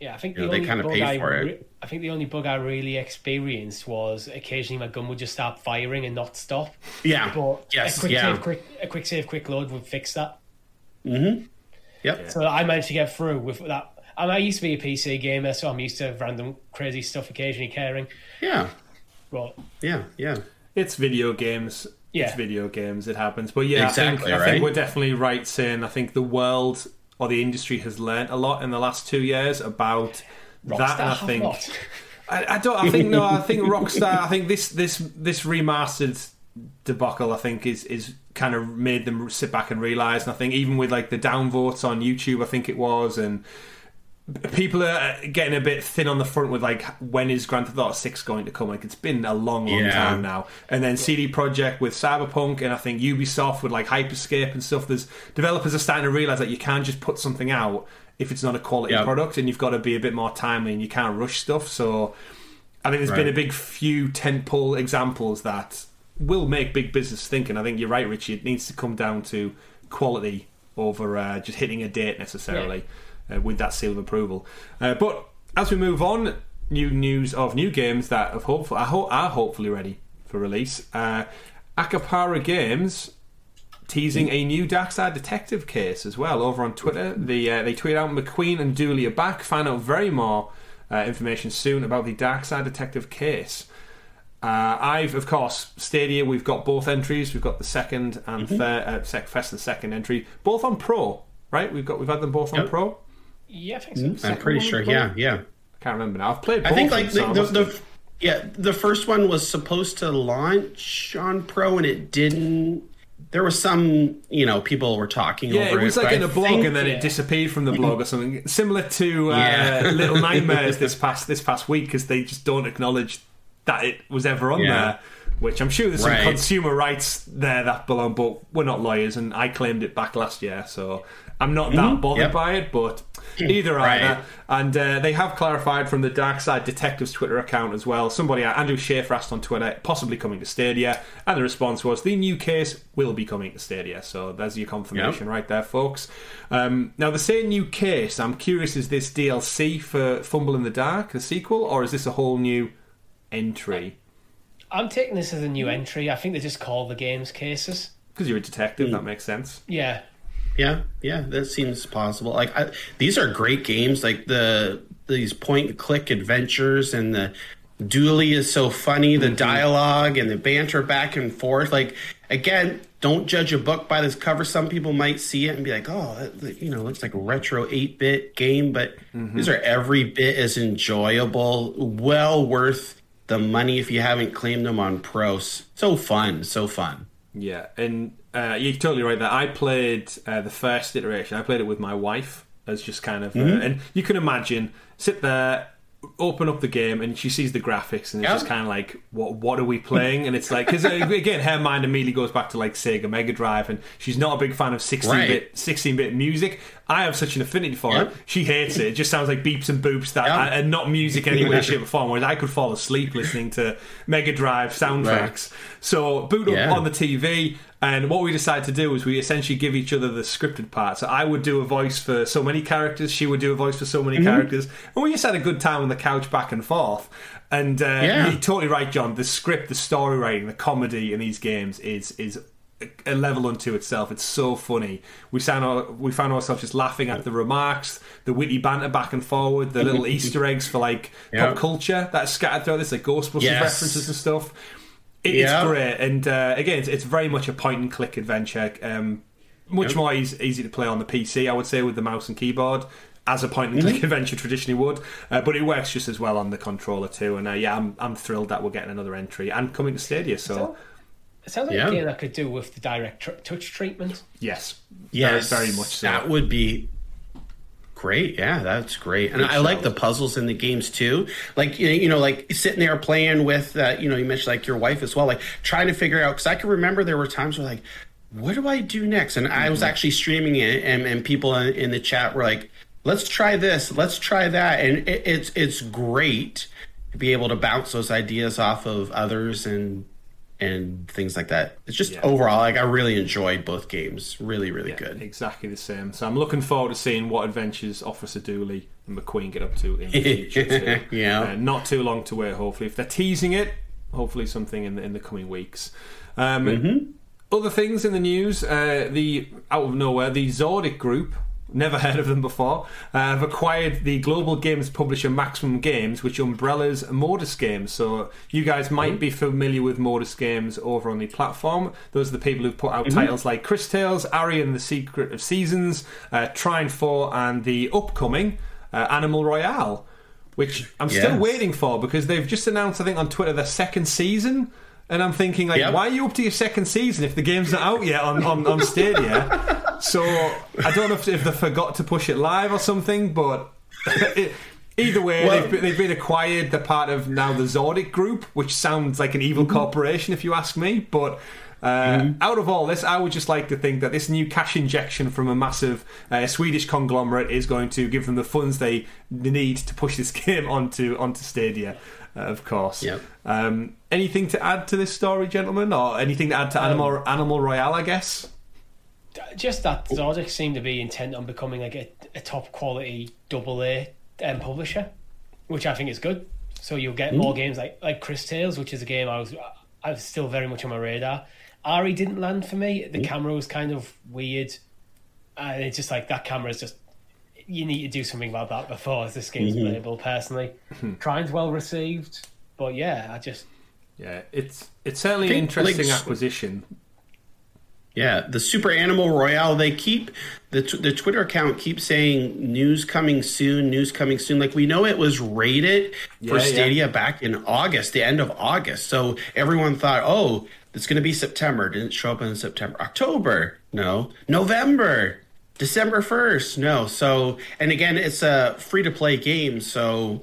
Yeah, I think
You know, they kinda paid
I
for it.
I think the only bug I really experienced was occasionally my gun would just start firing and not stop.
yeah,
But
yes,
a quick
yeah,
save, quick a quick save, quick load would fix that. Mm-hmm.
yep,
So I managed to get through with that. And I used to be a PC gamer, so I'm used to random crazy stuff occasionally caring.
yeah,
But
yeah, yeah.
it's video games.
Yeah.
It's video games. It happens, but yeah,
Exactly,
I think, I think we're definitely right saying I think the world or the industry has learnt a lot in the last two years about that. And I think. I, I don't. I think no. I think Rockstar. I think this this this remastered debacle. I think is is kind of made them sit back and realize. And I think even with like the downvotes on YouTube, I think it was, and people are getting a bit thin on the front with like when is Grand Theft Auto Six going to come? Like it's been a long, long
Yeah.
time now. And then CD Projekt with Cyberpunk, and I think Ubisoft with like Hyperscape and stuff. There's developers are starting to realize that you can't just put something out if it's not a quality
Yep.
product, and you've got to be a bit more timely, and you can't rush stuff. So I think there's
Right.
been a big few tentpole examples that will make big business think. And I think you're right, Richie. It needs to come down to quality over uh, just hitting a date necessarily uh, with that seal of approval. Uh, but as we move on, new news of new games that have hopefully are, ho- are hopefully ready for release. Uh, Akupara Games teasing a new Darkside Detective case as well over on Twitter. The uh, they tweet out McQueen and Dooley are back. Find out very more uh, information soon about the Darkside Detective case. Uh, I've, of course, Stadia. We've got both entries. We've got the second and
Mm-hmm.
third, uh, sec- first and second entry, both on Pro. Right? We've got we've had them both on
Yep.
Pro.
Yeah, I think so.
I'm pretty sure. Yeah, yeah.
I can't remember now. I've played. Both
I think like
them, so I
the, the, the yeah the first one was supposed to launch on Pro and it didn't. There was some you know people were talking
Yeah,
over
it It was
but
like in a blog
think-
and then
yeah.
it disappeared from the blog or something. Similar to uh,
Yeah.
Little Nightmares this past this past week because they just don't acknowledge that it was ever on
Yeah.
there. Which I'm sure there's
Right.
some consumer rights there that belong, but we're not lawyers, and I claimed it back last year, so I'm not that bothered
Mm-hmm. Yep.
by it. But either
Right.
either, and uh, they have clarified from the Dark Side Detectives Twitter account as well. Somebody, uh, Andrew Schaefer, asked on Twitter, possibly coming to Stadia, and the response was the new case will be coming to Stadia. So there's your confirmation right there, folks. Um, now, the same new case, I'm curious, is this DLC for Fumble in the Dark, the sequel, or is this a whole new entry?
I'm taking this as a new mm. entry. I think they just call the games cases.
Because you're a detective, that mm. makes sense.
Yeah.
Yeah, yeah, that seems possible. Like I, these are great games. Like the these point and click adventures and the Dooley is so funny. The mm-hmm. dialogue and the banter back and forth. Like again, don't judge a book by this cover. Some people might see it and be like, "Oh, that, that, you know, looks like a retro eight bit game," but mm-hmm. these are every bit as enjoyable. Well worth the money if you haven't claimed them on Pro. So fun, so fun.
Yeah, and uh, you're totally right there. I played uh, the first iteration. I played it with my wife as just kind of, uh,
Mm-hmm.
and you can imagine sit there, open up the game, and she sees the graphics, and it's
Yeah.
just kind of like, what What are we playing? And it's like, because again, her mind immediately goes back to like Sega Mega Drive, and she's not a big fan of 16 bit 16 bit music. I have such an affinity for
Yeah.
it. She hates it. It just sounds like beeps and boops that
Yeah.
and not music any way, shape, or form. Whereas I could fall asleep listening to Mega Drive soundtracks. So boot up
Yeah.
on the TV, and what we decided to do is we essentially give each other the scripted part. So I would do a voice for so many characters, she would do a voice for so many characters, and we just had a good time on the couch back and forth. And uh,
Yeah.
you're totally right, John. The script, the story writing, the comedy in these games is is a level unto itself. It's so funny. We found our, we found ourselves just laughing at the remarks, the witty banter back and forward, the little Easter eggs for like
Yeah.
pop culture that's scattered throughout this, like Ghostbusters
Yes.
references and stuff. It,
Yeah.
It's great, and uh, again, it's, it's very much a point and click adventure. Um, much
Yep.
more easy, easy to play on the PC, I would say, with the mouse and keyboard, as a point and click
Mm-hmm.
adventure traditionally would. Uh, but it works just as well on the controller too. And uh, yeah, I'm I'm thrilled that we're getting another entry and coming to Stadia. So
So- It sounds like
Yeah.
a game that could do with the direct tr- touch treatment.
yes,
Yes,
very, very much so.
That would be great. Yeah, that's great. And I like the puzzles in the games too. Like you know, like sitting there playing with, uh, you know, you mentioned like your wife as well, like trying to figure out. Because I can remember there were times where like, what do I do next? And I was
Mm-hmm.
actually streaming it, and, and people in, in the chat were like, let's try this, let's try that, and it, it's it's great to be able to bounce those ideas off of others and and things like that. It's just
Yeah.
overall, like I really enjoyed both games. Really, really
Yeah,
good.
exactly the same. So I'm looking forward to seeing what adventures Officer Dooley and McQueen get up to in the future.
Yeah.
Uh, not too long to wait. Hopefully, if they're teasing it, hopefully something in the, in the coming weeks. Um,
Mm-hmm.
Other things in the news: uh, the out of nowhere, the Zordix Group. Never heard of them before. Uh, have acquired the global games publisher Maximum Games, which umbrellas Modus Games. So you guys might be familiar with Modus Games over on the platform. Those are the people who've put out titles like Chris Tales, Ary and the Secret of Seasons, uh, Trine Four, and the upcoming uh, Animal Royale, which I'm still waiting for because they've just announced, I think, on Twitter their second season. And I'm thinking, like,
Yep.
why are you up to your second season if the game's not out yet on, on, on Stadia? so I don't know if, if they forgot to push it live or something, but it, either way,
Well-
they've, been, they've been acquired. They're part of now the Zordix Group, which sounds like an evil
Mm-hmm.
corporation, if you ask me. But Uh, Out of all this, I would just like to think that this new cash injection from a massive uh, Swedish conglomerate is going to give them the funds they need to push this game onto onto Stadia. Uh, of course.
Yep.
Um, anything to add to this story, gentlemen, or anything to add to Animal Animal Royale? I guess.
Just that oh. Zordix seem to be intent on becoming like a, a top quality double A um, publisher, which I think is good. So you'll get hmm. more games like like Chris Tales, which is a game I was I was still very much on my radar. Ary didn't land for me. The hmm. camera was kind of weird, and it's just like that camera is just. You need to do something about that before this game's mm-hmm. playable. Personally, hmm. Trine's well received, but yeah, I just
Yeah, it's it's certainly an interesting
like,
acquisition.
Yeah, the Super Animal Royale. They keep the t- the Twitter account keeps saying news coming soon, news coming soon. Like we know it was rated for
Yeah, yeah.
Stadia back in August, the end of August. So everyone thought, oh, it's going to be September. Didn't show up in September, October. No, November, December first. No. So and again, it's a free to play game. So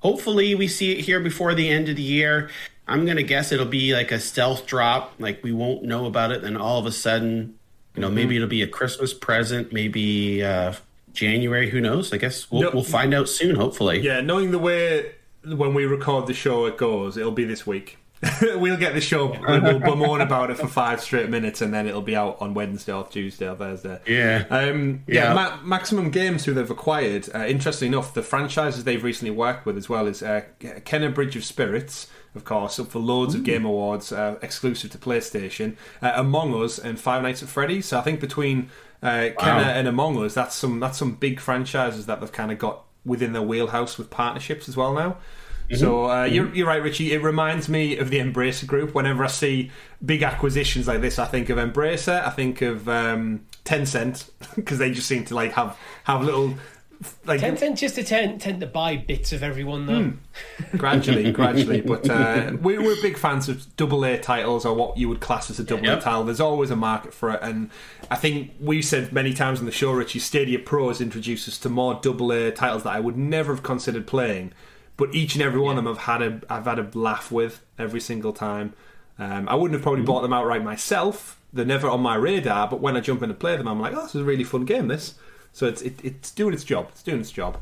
hopefully we see it here before the end of the year. I'm gonna guess it'll be like a stealth drop, like we won't know about it, then all of a sudden, you know,
Mm-hmm.
maybe it'll be a Christmas present, maybe uh, January. Who knows? I guess we'll,
No-
we'll find out soon. Hopefully.
Yeah, knowing the way when we record the show it goes, it'll be this week. we'll get the show, we'll, we'll bemoan about it for five straight minutes, and then it'll be out on Wednesday or Tuesday or Thursday.
Yeah.
Um, yeah,
Yeah.
Ma- Maximum Games, who they've acquired, uh, interestingly enough, the franchises they've recently worked with as well is uh, Kena Bridge of Spirits, of course, up for loads of game awards, uh, exclusive to PlayStation, uh, Among Us, and Five Nights at Freddy's. So I think between uh, Kena and Among Us, that's some that's some big franchises that they've kind of got within their wheelhouse with partnerships as well now. So uh, you're, you're right, Richie. It reminds me of the Embracer Group. Whenever I see big acquisitions like this, I think of Embracer. I think of um, Tencent because they just seem to like have have little like
Tencent just to tend, tend to buy bits of everyone though.
gradually, gradually. But uh, we, we're big fans of double A titles or what you would class as a double A
Yep.
title. There's always a market for it, and I think we've said many times on the show, Richie, Stadia Pro has introduced us to more double A titles that I would never have considered playing. But each and every one of them I've had a I've had a laugh with every single time. Um, I wouldn't have probably bought them outright myself. They're never on my radar, but when I jump in and play them, I'm like, oh, this is a really fun game. This, so it's it, it's doing its job. It's doing its job.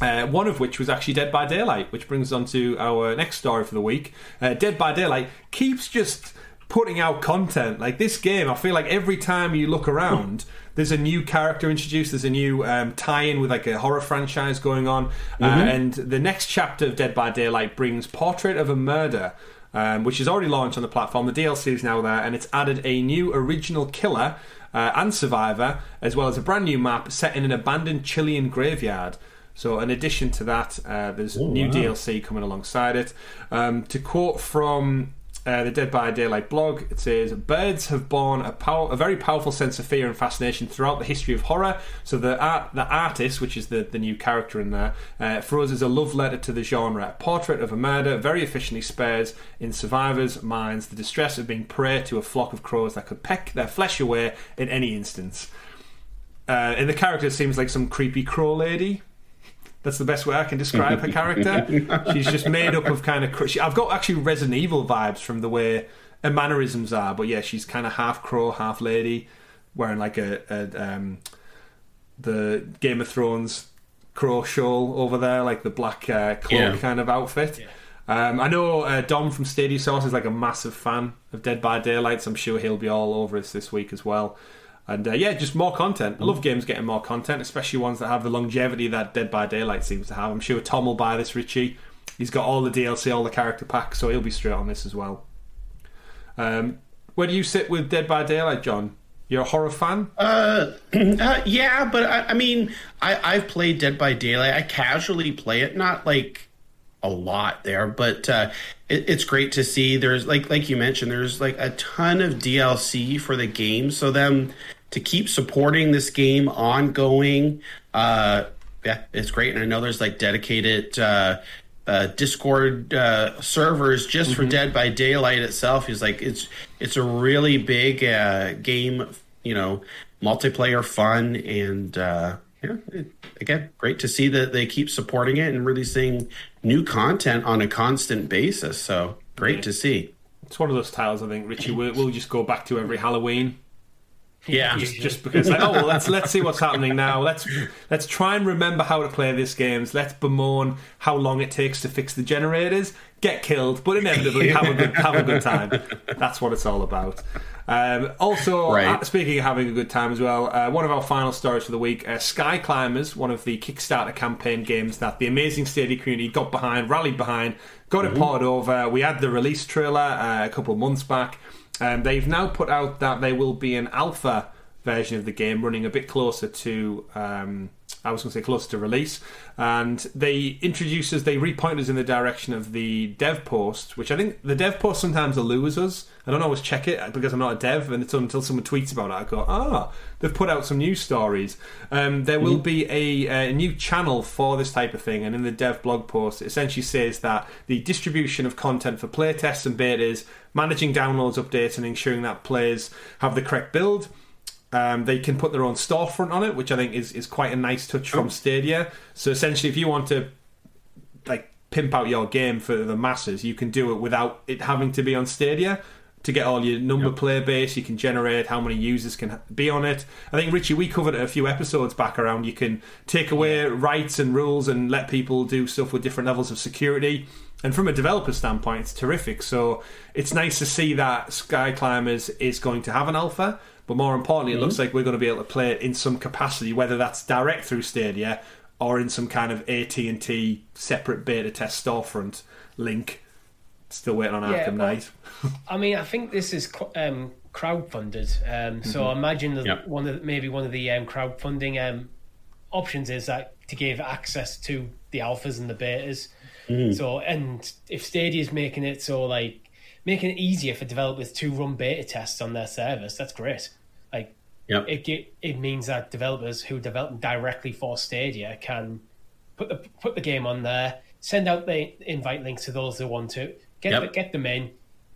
Uh, one of which was actually Dead by Daylight, which brings us on to our next story for the week. Uh, Dead by Daylight keeps just putting out content. Like this game, I feel like every time you look around, there's a new character introduced, there's a new um, tie in with like a horror franchise going on. Uh, and the next chapter of Dead by Daylight brings Portrait of a Murder. Um, which is already launched on the platform. The DLC is now there, and it's added a new original killer uh, and survivor, as well as a brand new map set in an abandoned Chilean graveyard. So, in addition to that, uh, there's new
wow.
DLC coming alongside it. Um, to quote from uh, the Dead by Daylight blog, it says, "Birds have borne a, pow- a very powerful sense of fear and fascination throughout the history of horror. So the art, the artist, which is the, the new character in there, uh, for us is a love letter to the genre. A portrait of a murder very efficiently spares in survivors' minds the distress of being prey to a flock of crows that could peck their flesh away in any instance." Uh, and the character seems like some creepy crow lady. That's the best way I can describe her character. She's just made up of kind of. cr- She, I've got actually Resident Evil vibes from the way her mannerisms are, but yeah, she's kind of half crow, half lady, wearing like a, a um, the Game of Thrones crow shawl over there, like the black uh, cloak
Yeah.
kind of outfit. Um, I know uh, Dom from Stadia Source is like a massive fan of Dead by Daylight, so I'm sure he'll be all over us this week as well. And uh, yeah, just more content. I love games getting more content, especially ones that have the longevity that Dead by Daylight seems to have. I'm sure Tom will buy this, Richie. He's got all the DLC, all the character packs, so he'll be straight on this as well. Um, where do you sit with Dead by Daylight, John? You're a horror fan?
Uh, uh, yeah, but I, I mean, I, I've played Dead by Daylight. I casually play it, not like a lot there, but uh, it, it's great to see. There's like like you mentioned, there's like a ton of DLC for the game. So them to keep supporting this game ongoing, uh, yeah, it's great. And I know there's like dedicated. Uh, uh, Discord uh, servers just for Dead by Daylight itself is like it's it's a really big uh, game, you know, multiplayer fun and uh, yeah, it, again, great to see that they keep supporting it and releasing new content on a constant basis. So great to see.
It's one of those titles I think Richie we'll, we'll just go back to every Halloween.
Yeah.
Just, just because, like, oh well, let's let's see what's happening now. Let's let's try and remember how to play these games. Let's bemoan how long it takes to fix the generators, get killed, but inevitably have a good have a good time. That's what it's all about. Um, also,
Right.
uh, speaking of having a good time as well, uh, one of our final stories for the week: uh, Sky Climbers, one of the Kickstarter campaign games that the amazing Stadia community got behind, rallied behind, got it ported over. We had the release trailer uh, a couple of months back. Um, they've now put out that there will be an alpha version of the game running a bit closer to. Um, I was going to say closer to release, and they introduce us, they repoint us in the direction of the dev post, which I think the dev post sometimes allures us. I don't always check it because I'm not a dev, and it's until someone tweets about it I go, ah, they've put out some news stories. Um, there will be a, a new channel for this type of thing, and in the dev blog post, it essentially says that the distribution of content for playtests and betas, managing downloads, updates, and ensuring that players have the correct build. Um, they can put their own storefront on it, which I think is, is quite a nice touch from Stadia. So essentially, if you want to like pimp out your game for the masses, you can do it without it having to be on Stadia. To get all your number player base, you can generate how many users can be on it. I think Richie, we covered it a few episodes back around. You can take away rights and rules and let people do stuff with different levels of security. And from a developer standpoint, it's terrific. So it's nice to see that Sky Climbers is going to have an alpha. But more importantly, it looks like we're going to be able to play it in some capacity, whether that's direct through Stadia or in some kind of AT and T separate beta test storefront link. Still waiting on
Yeah,
Arkham Knight.
I mean, I think this is co- um, crowdfunded. Um, So I imagine that
Yep.
one of the, maybe one of the um, crowdfunding um, options is that to give access to the alphas and the betas. Mm-hmm. So and if Stadia is making it so like making it easier for developers to run beta tests on their service, that's great. Like
Yep.
it ge- it means that developers who develop directly for Stadia can put the put the game on there, send out the invite links to those who want to, get
Yep.
the, get them in,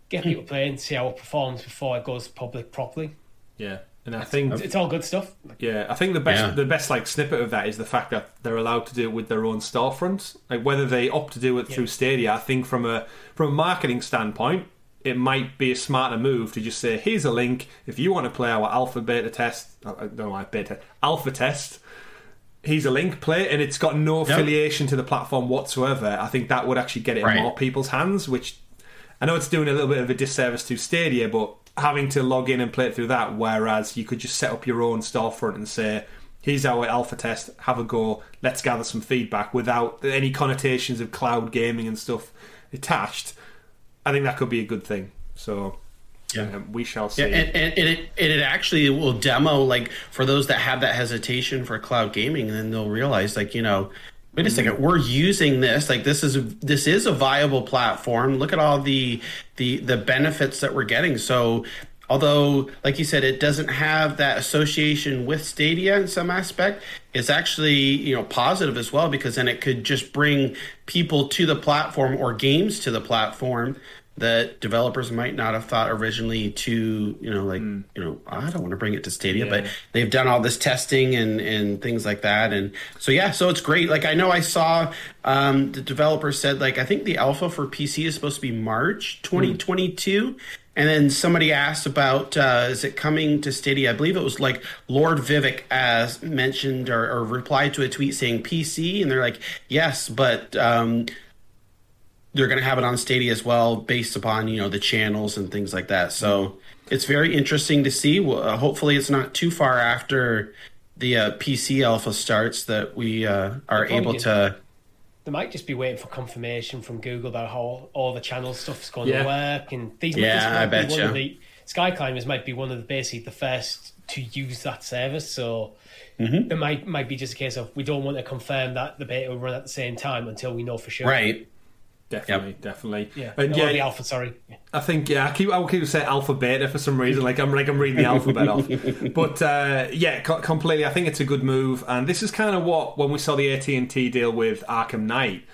get hmm. people playing, see how it performs before it goes public properly.
Yeah, and I think
It's all good stuff.
Yeah, I think the best
Yeah.
the best like snippet of that is the fact that they're allowed to do it with their own storefront. Like whether they opt to do it through Stadia, I think from a from a marketing standpoint, it might be a smarter move to just say, "Here's a link. If you want to play our alpha beta test, I don't know why beta alpha test." Here's a link, play, it," and it's got no affiliation to the platform whatsoever. I think that would actually get it in more people's hands, which I know it's doing a little bit of a disservice to Stadia, but having to log in and play it through that, whereas you could just set up your own storefront and say, here's our alpha test, have a go, let's gather some feedback without any connotations of cloud gaming and stuff attached. I think that could be a good thing. So
Yeah.
um, we shall see.
Yeah, and, and, and, it, and it actually will demo like for those that have that hesitation for cloud gaming, then they'll realize like you know, wait a second, we're using this like this is this is a viable platform. Look at all the the the benefits that we're getting. So although like you said it doesn't have that association with stadia in some aspect it's actually you know positive as well because then it could just bring people to the platform or games to the platform that developers might not have thought originally to you know like you know i don't want to bring it to stadia but they've done all this testing and and things like that. And so yeah so it's great. Like i know i saw um the developer said like i think the alpha for pc is supposed to be march 2022 and then somebody asked about uh, is it coming to Stadia? I believe it was like Lord Vivek as mentioned or, or replied to a tweet saying PC, and they're like, yes, but um, they're going to have it on Stadia as well, based upon you know the channels and things like that. So it's very interesting to see. Well, uh, hopefully, it's not too far after the uh, PC alpha starts that we uh, are able
get-
to.
They might just be waiting for confirmation from Google that how all the channel stuff's going
Yeah.
to work, and these
Yeah,
this might
I
be
bet
one
you.
of the Sky Climbers might be one of the basically the first to use that service. So
Mm-hmm.
it might might be just a case of we don't want to confirm that the beta will run at the same time until we know for sure.
Right.
Definitely, definitely.
Yeah.
And
Or
yeah,
the alpha. Sorry. Yeah.
I think yeah, I keep I will keep saying alpha beta for some reason. Like I'm like I'm reading the alphabet off. But uh, yeah, co- completely. I think it's a good move, and this is kind of what when we saw the AT and T deal with Arkham Knight.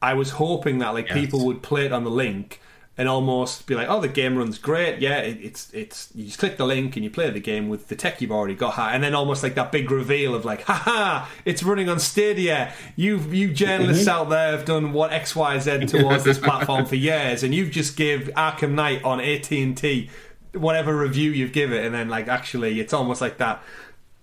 I was hoping that like
Yes.
people would play it on the link and almost be like, "Oh, the game runs great. Yeah, it, it's it's you just click the link and you play the game with the tech you've already got." And then almost like that big reveal of like, "Haha, it's running on Stadia. You you journalists mm-hmm. out there have done what X Y Z towards this platform for years, and you've just give Arkham Knight on AT and T." Whatever review you've given, and then like actually, it's almost like that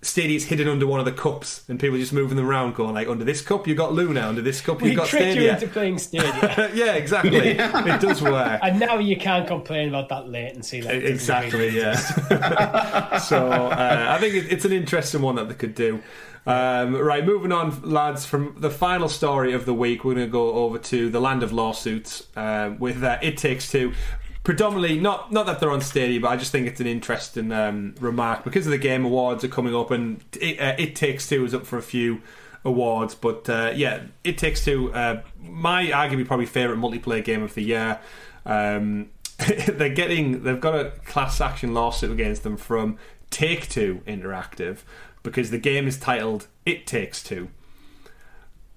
Stadia's hidden under one of the cups, and people just moving them around, going like, under this cup you got Luna, under this cup you
We
got
tricked you
Stadia.
into playing Stadia.
yeah, exactly. It does work.
and now you can't complain about that latency. That doesn't
Exactly,
really
yeah. so uh, I think it, it's an interesting one that they could do. Um, right, moving on, lads. From the final story of the week, we're going to go over to the land of lawsuits uh, with uh, It Takes Two. Predominantly, not not that they're on Stadia, but I just think it's an interesting um, remark because of the Game Awards are coming up, and it, uh, it Takes Two is up for a few awards. But uh, yeah, It Takes Two, uh, my arguably probably favorite multiplayer game of the year. Um, they're getting they've got a class action lawsuit against them from Take Two Interactive because the game is titled It Takes Two.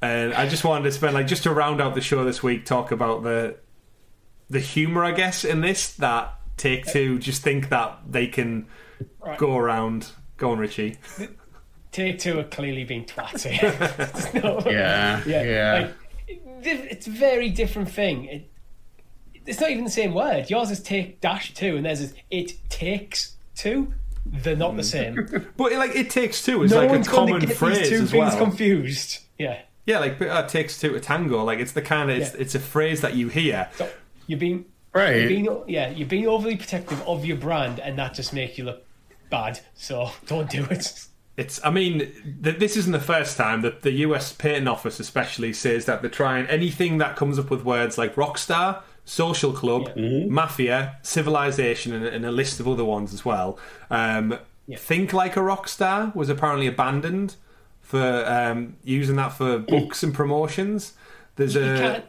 And I just wanted to spend like just to round out the show this week, talk about the the humor, I guess, in this that Take Two just think that they can
Right.
go around. Go on, Richie.
Take two are clearly being twatty. There's no-
Yeah, yeah.
Like, it's a very different thing. It, it's not even the same word. Yours is take dash two, and theirs is it takes two. They're not the same.
But like It Takes Two is
no
like a
one's going
common
get
phrase
these two
as
things
well.
confused. Yeah.
yeah, like uh, takes two to tango. Like it's the kind of it's,
Yeah.
it's a phrase that you hear.
So you're being
Right.
You're being, yeah, you're being overly protective of your brand, and that just makes you look bad. So don't do it.
It's. I mean, th- this isn't the first time that the U.S. Patent Office, especially, says that they're trying anything that comes up with words like rockstar, social club, mafia, civilization, and, and a list of other ones as well. Um, Think like a rockstar was apparently abandoned for um, using that for books and promotions. There's a
can't-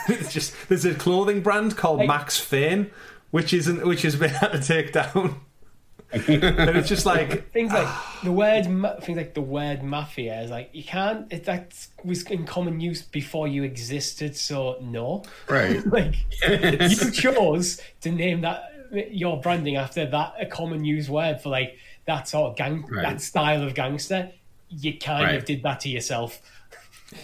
it's just there's a clothing brand called
Like-
Max Fane, which isn't which has been had to take down. and it's just like
Things like the word, things like the word mafia is like you can't. It, that was in common use before you existed, so no.
Right.
Like you chose to name that your branding after that a common use word for like that sort of gang,
Right.
that style of gangster. You kind
Right.
of did that to yourself.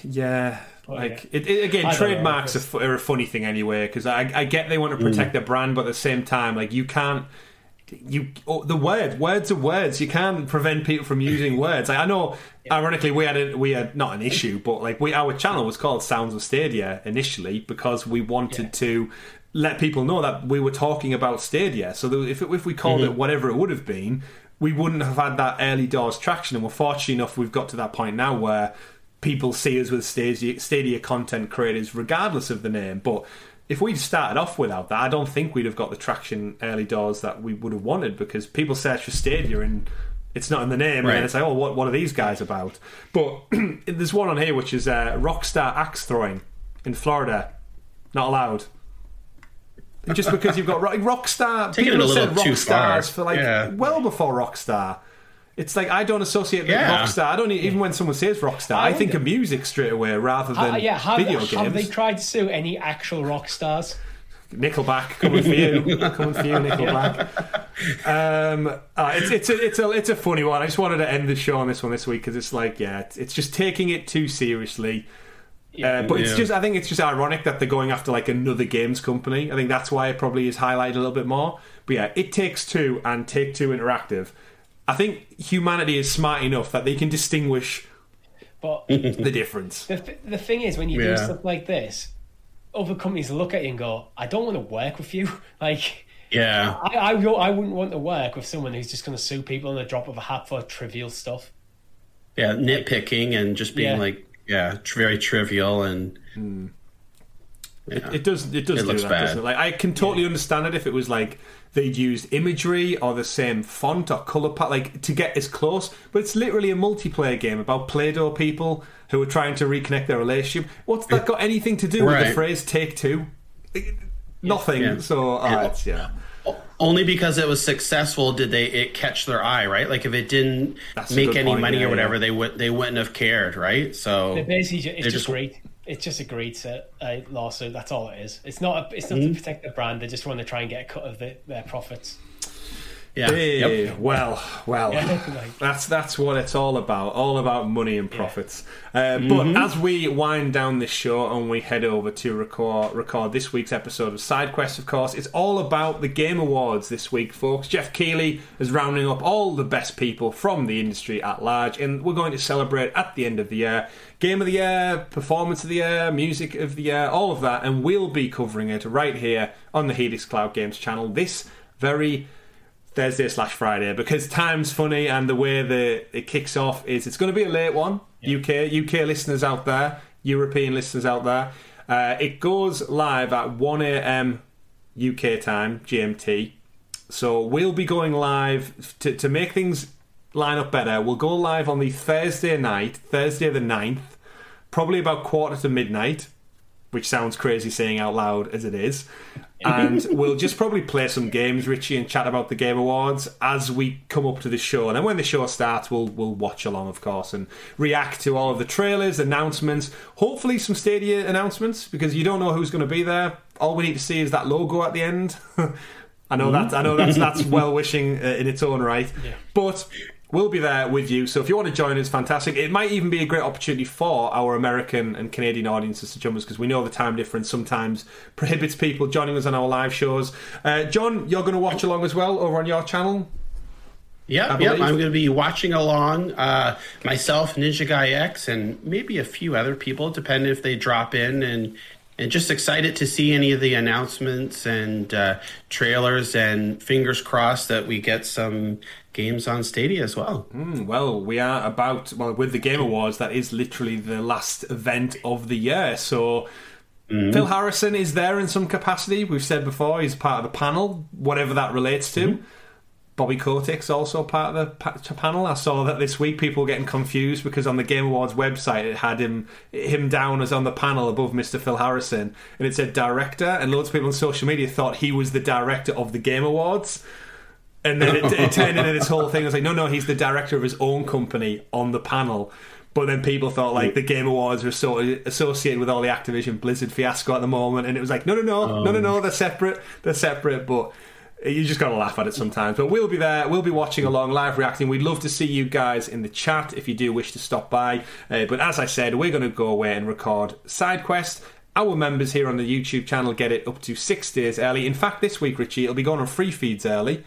Yeah, Oh, like
yeah.
it, it, again,
I know,
trademarks are,
it's-
are a funny thing anyway. Because I, I get they want to mm. protect their brand, but at the same time, like you can't. You oh, the word words are words. You can't prevent people from using words. Like, I know, ironically, we had a, we had not an issue, but like we our channel was called Sounds of Stadia initially because we wanted
Yeah.
to let people know that we were talking about Stadia. So that if it, if we called it mm-hmm. whatever it would have been, we wouldn't have had that early doors traction. And we're fortunate enough we've got to that point now where people see us with Stadia, Stadia content creators, regardless of the name. But if we'd started off without that, I don't think we'd have got the traction early doors that we would have wanted because people search for Stadia and it's not in the name, and
Right.
then it's like, oh, what, what are these guys about? But there's one on here which is uh, Rockstar axe throwing in Florida, not allowed. Just because you've got rock, Rockstar,
Taking
people have said Rockstars for like
Yeah.
well before Rockstar. It's like I don't associate
Yeah.
Rockstar. I don't e- even when someone says Rockstar, I,
I
think of music straight away rather than
Uh, yeah, have,
video
have they tried to sue any actual rock stars?
Nickelback coming for you, coming for you, Nickelback. Um, uh, it's it's a it's a it's a funny one. I just wanted to end the show on this one this week because it's like yeah, it's, it's just taking it too seriously. Uh, but it's just I think it's just ironic that they're going after like another games company. I think that's why it probably is highlighted a little bit more. But yeah, it takes two and Take Two Interactive. I think humanity is smart enough that they can distinguish
But
the difference.
the, th- the thing is, when you do stuff like this, other companies look at you and go, "I don't want to work with you." Like,
Yeah.
I, I, I wouldn't want to work with someone who's just going to sue people on the drop of a hat for trivial stuff.
Yeah. Nitpicking and just being
Yeah.
like, yeah, tr- very trivial and. Hmm.
It, it does. It does
It
do
looks
that,
bad.
doesn't it? Like I can totally understand it if it was like they'd used imagery or the same font or color palette, like to get as close. But it's literally a multiplayer game about Play-Doh people who are trying to reconnect their relationship. What's that got anything to do with the phrase "take two? Nothing.
Yeah.
So uh, yeah.
Only because it was successful did they it catch their eye, right? Like if it didn't
That's
make any
point,
money
yeah,
or whatever,
yeah.
they would they wouldn't have cared, right? So
They're basically, it's
They're
just
just-
greed. It's just agreed to set uh, lawsuit. That's all it is. It's not. A, it's not mm-hmm. to protect the brand. They just want to try and get a cut of the, their profits.
Yeah. Hey, yep. Well, well, that's that's what it's all about. All about money and profits. Yeah. Uh, but mm-hmm. as we wind down this show and we head over to record record this week's episode of Side Quest, of course, it's all about the Game Awards this week, folks. Geoff Keighley is rounding up all the best people from the industry at large, and we're going to celebrate at the end of the year Game of the Year, Performance of the Year, Music of the Year, all of that, and we'll be covering it right here on the Helix Cloud Games channel this very Thursday slash Friday because time's funny and the way that it kicks off is it's going to be a late one. Yeah. UK UK listeners out there, European listeners out there. Uh, it goes live at 1 a.m. UK time GMT. So we'll be going live to, to make things line up better. We'll go live on the Thursday night, Thursday the 9th, probably about quarter to midnight, which sounds crazy saying out loud as it is and we'll just probably play some games, Richie, and chat about the Game Awards as we come up to the show. And then when the show starts, we'll we'll watch along, of course, and react to all of the trailers, announcements, hopefully some Stadia announcements because you don't know who's going to be there. All we need to see is that logo at the end. I know that I know that's that's well wishing uh, in its own right, yeah. but We'll be there with you. So if you want to join us, fantastic. It might even be a great opportunity for our American and Canadian audiences to join us because we know the time difference sometimes prohibits people joining us on our live shows. Uh, John, you're going to watch along as well over on your channel.
Yeah, yeah, I'm going to be watching along. Uh, myself, Ninja Guy X, and maybe a few other people, depending if they drop in and and just excited to see any of the announcements and uh, trailers and fingers crossed that we get some games on Stadia as well.
Mm, well, we are about well with the Game Awards. That is literally the last event of the year. So. Mm. Phil Harrison is there in some capacity. We've said before he's part of the panel, whatever that relates to. Mm. Bobby Kotick's also part of the panel. I saw that this week people were getting confused because on the Game Awards website it had him him down as on the panel above Mr. Phil Harrison, and it said director, and loads of people on social media thought he was the director of the Game Awards. And then it, it turned into this whole thing. I was like, no, no, he's the director of his own company on the panel. But then people thought like the Game Awards were sort of associated with all the Activision Blizzard fiasco at the moment, and it was like, no, no, no, um. no, no, no, they're separate, they're separate. But you just gotta laugh at it sometimes. But we'll be there. We'll be watching along, live reacting. We'd love to see you guys in the chat if you do wish to stop by. Uh, but as I said, we're going to go away and record side quest. Our members here on the YouTube channel get it up to six days early. In fact, this week, Richie, it'll be going on free feeds early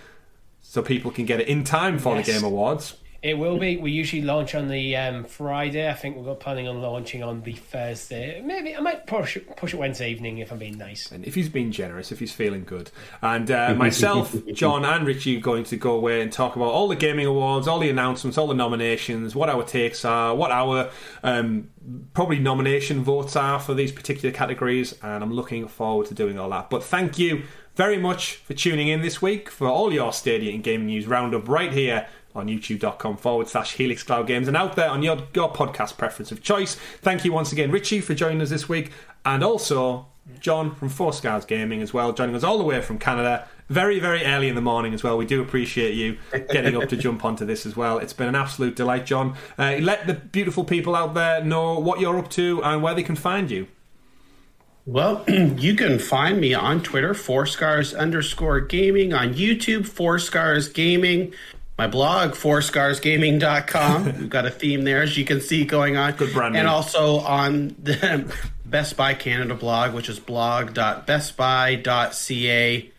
so people can get it in time for yes. the Game Awards.
It will be. We usually launch on the um, Friday. I think we're planning on launching on the Thursday. Maybe I might push push it Wednesday evening if I'm being nice.
And if he's being generous, if he's feeling good. And uh, myself, John, and Richie are going to go away and talk about all the gaming awards, all the announcements, all the nominations, what our takes are, what our um, probably nomination votes are for these particular categories. And I'm looking forward to doing all that. But thank you very much for tuning in this week for all your Stadia and gaming news roundup right here on youtube.com forward slash Helix Cloud Games and out there on your, your podcast preference of choice. Thank you once again, Richie, for joining us this week, and also John from Four Scars Gaming as well, joining us all the way from Canada. Very, very early in the morning as well. We do appreciate you getting up to jump onto this as well. It's been an absolute delight, John. Uh, let the beautiful people out there know what you're up to and where they can find you.
Well, you can find me on Twitter, Four Scars underscore gaming, on YouTube, Four Scars Gaming my blog, fourscarsgaming.com. We've got a theme there, as you can see, going on.
Good branding.
And also on the Best Buy Canada blog, which is blog.bestbuy.ca.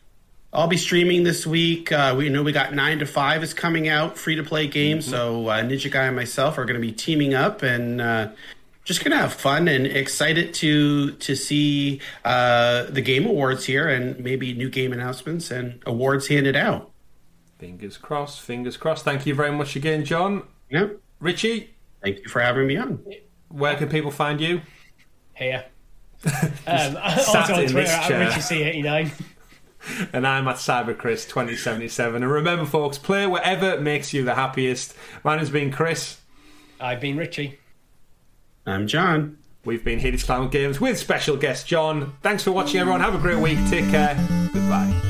I'll be streaming this week. Uh, we know we got 9 to 5 is coming out, free to play game. Mm-hmm. So uh, Ninja Guy and myself are going to be teaming up and uh, just going to have fun and excited to to see uh, the game awards here and maybe new game announcements and awards handed out.
Fingers crossed. Fingers crossed. Thank you very much again, John.
Yep.
Richie.
Thank you for having me on.
Where can people find you?
Here. um, also on Twitter at RichieC89.
and I'm at CyberChris2077. And remember, folks, play whatever makes you the happiest. Mine has been Chris.
I've been Richie.
I'm John.
We've been Helix Cloud Games with special guest John. Thanks for watching, everyone. Have a great week. Take care. Goodbye.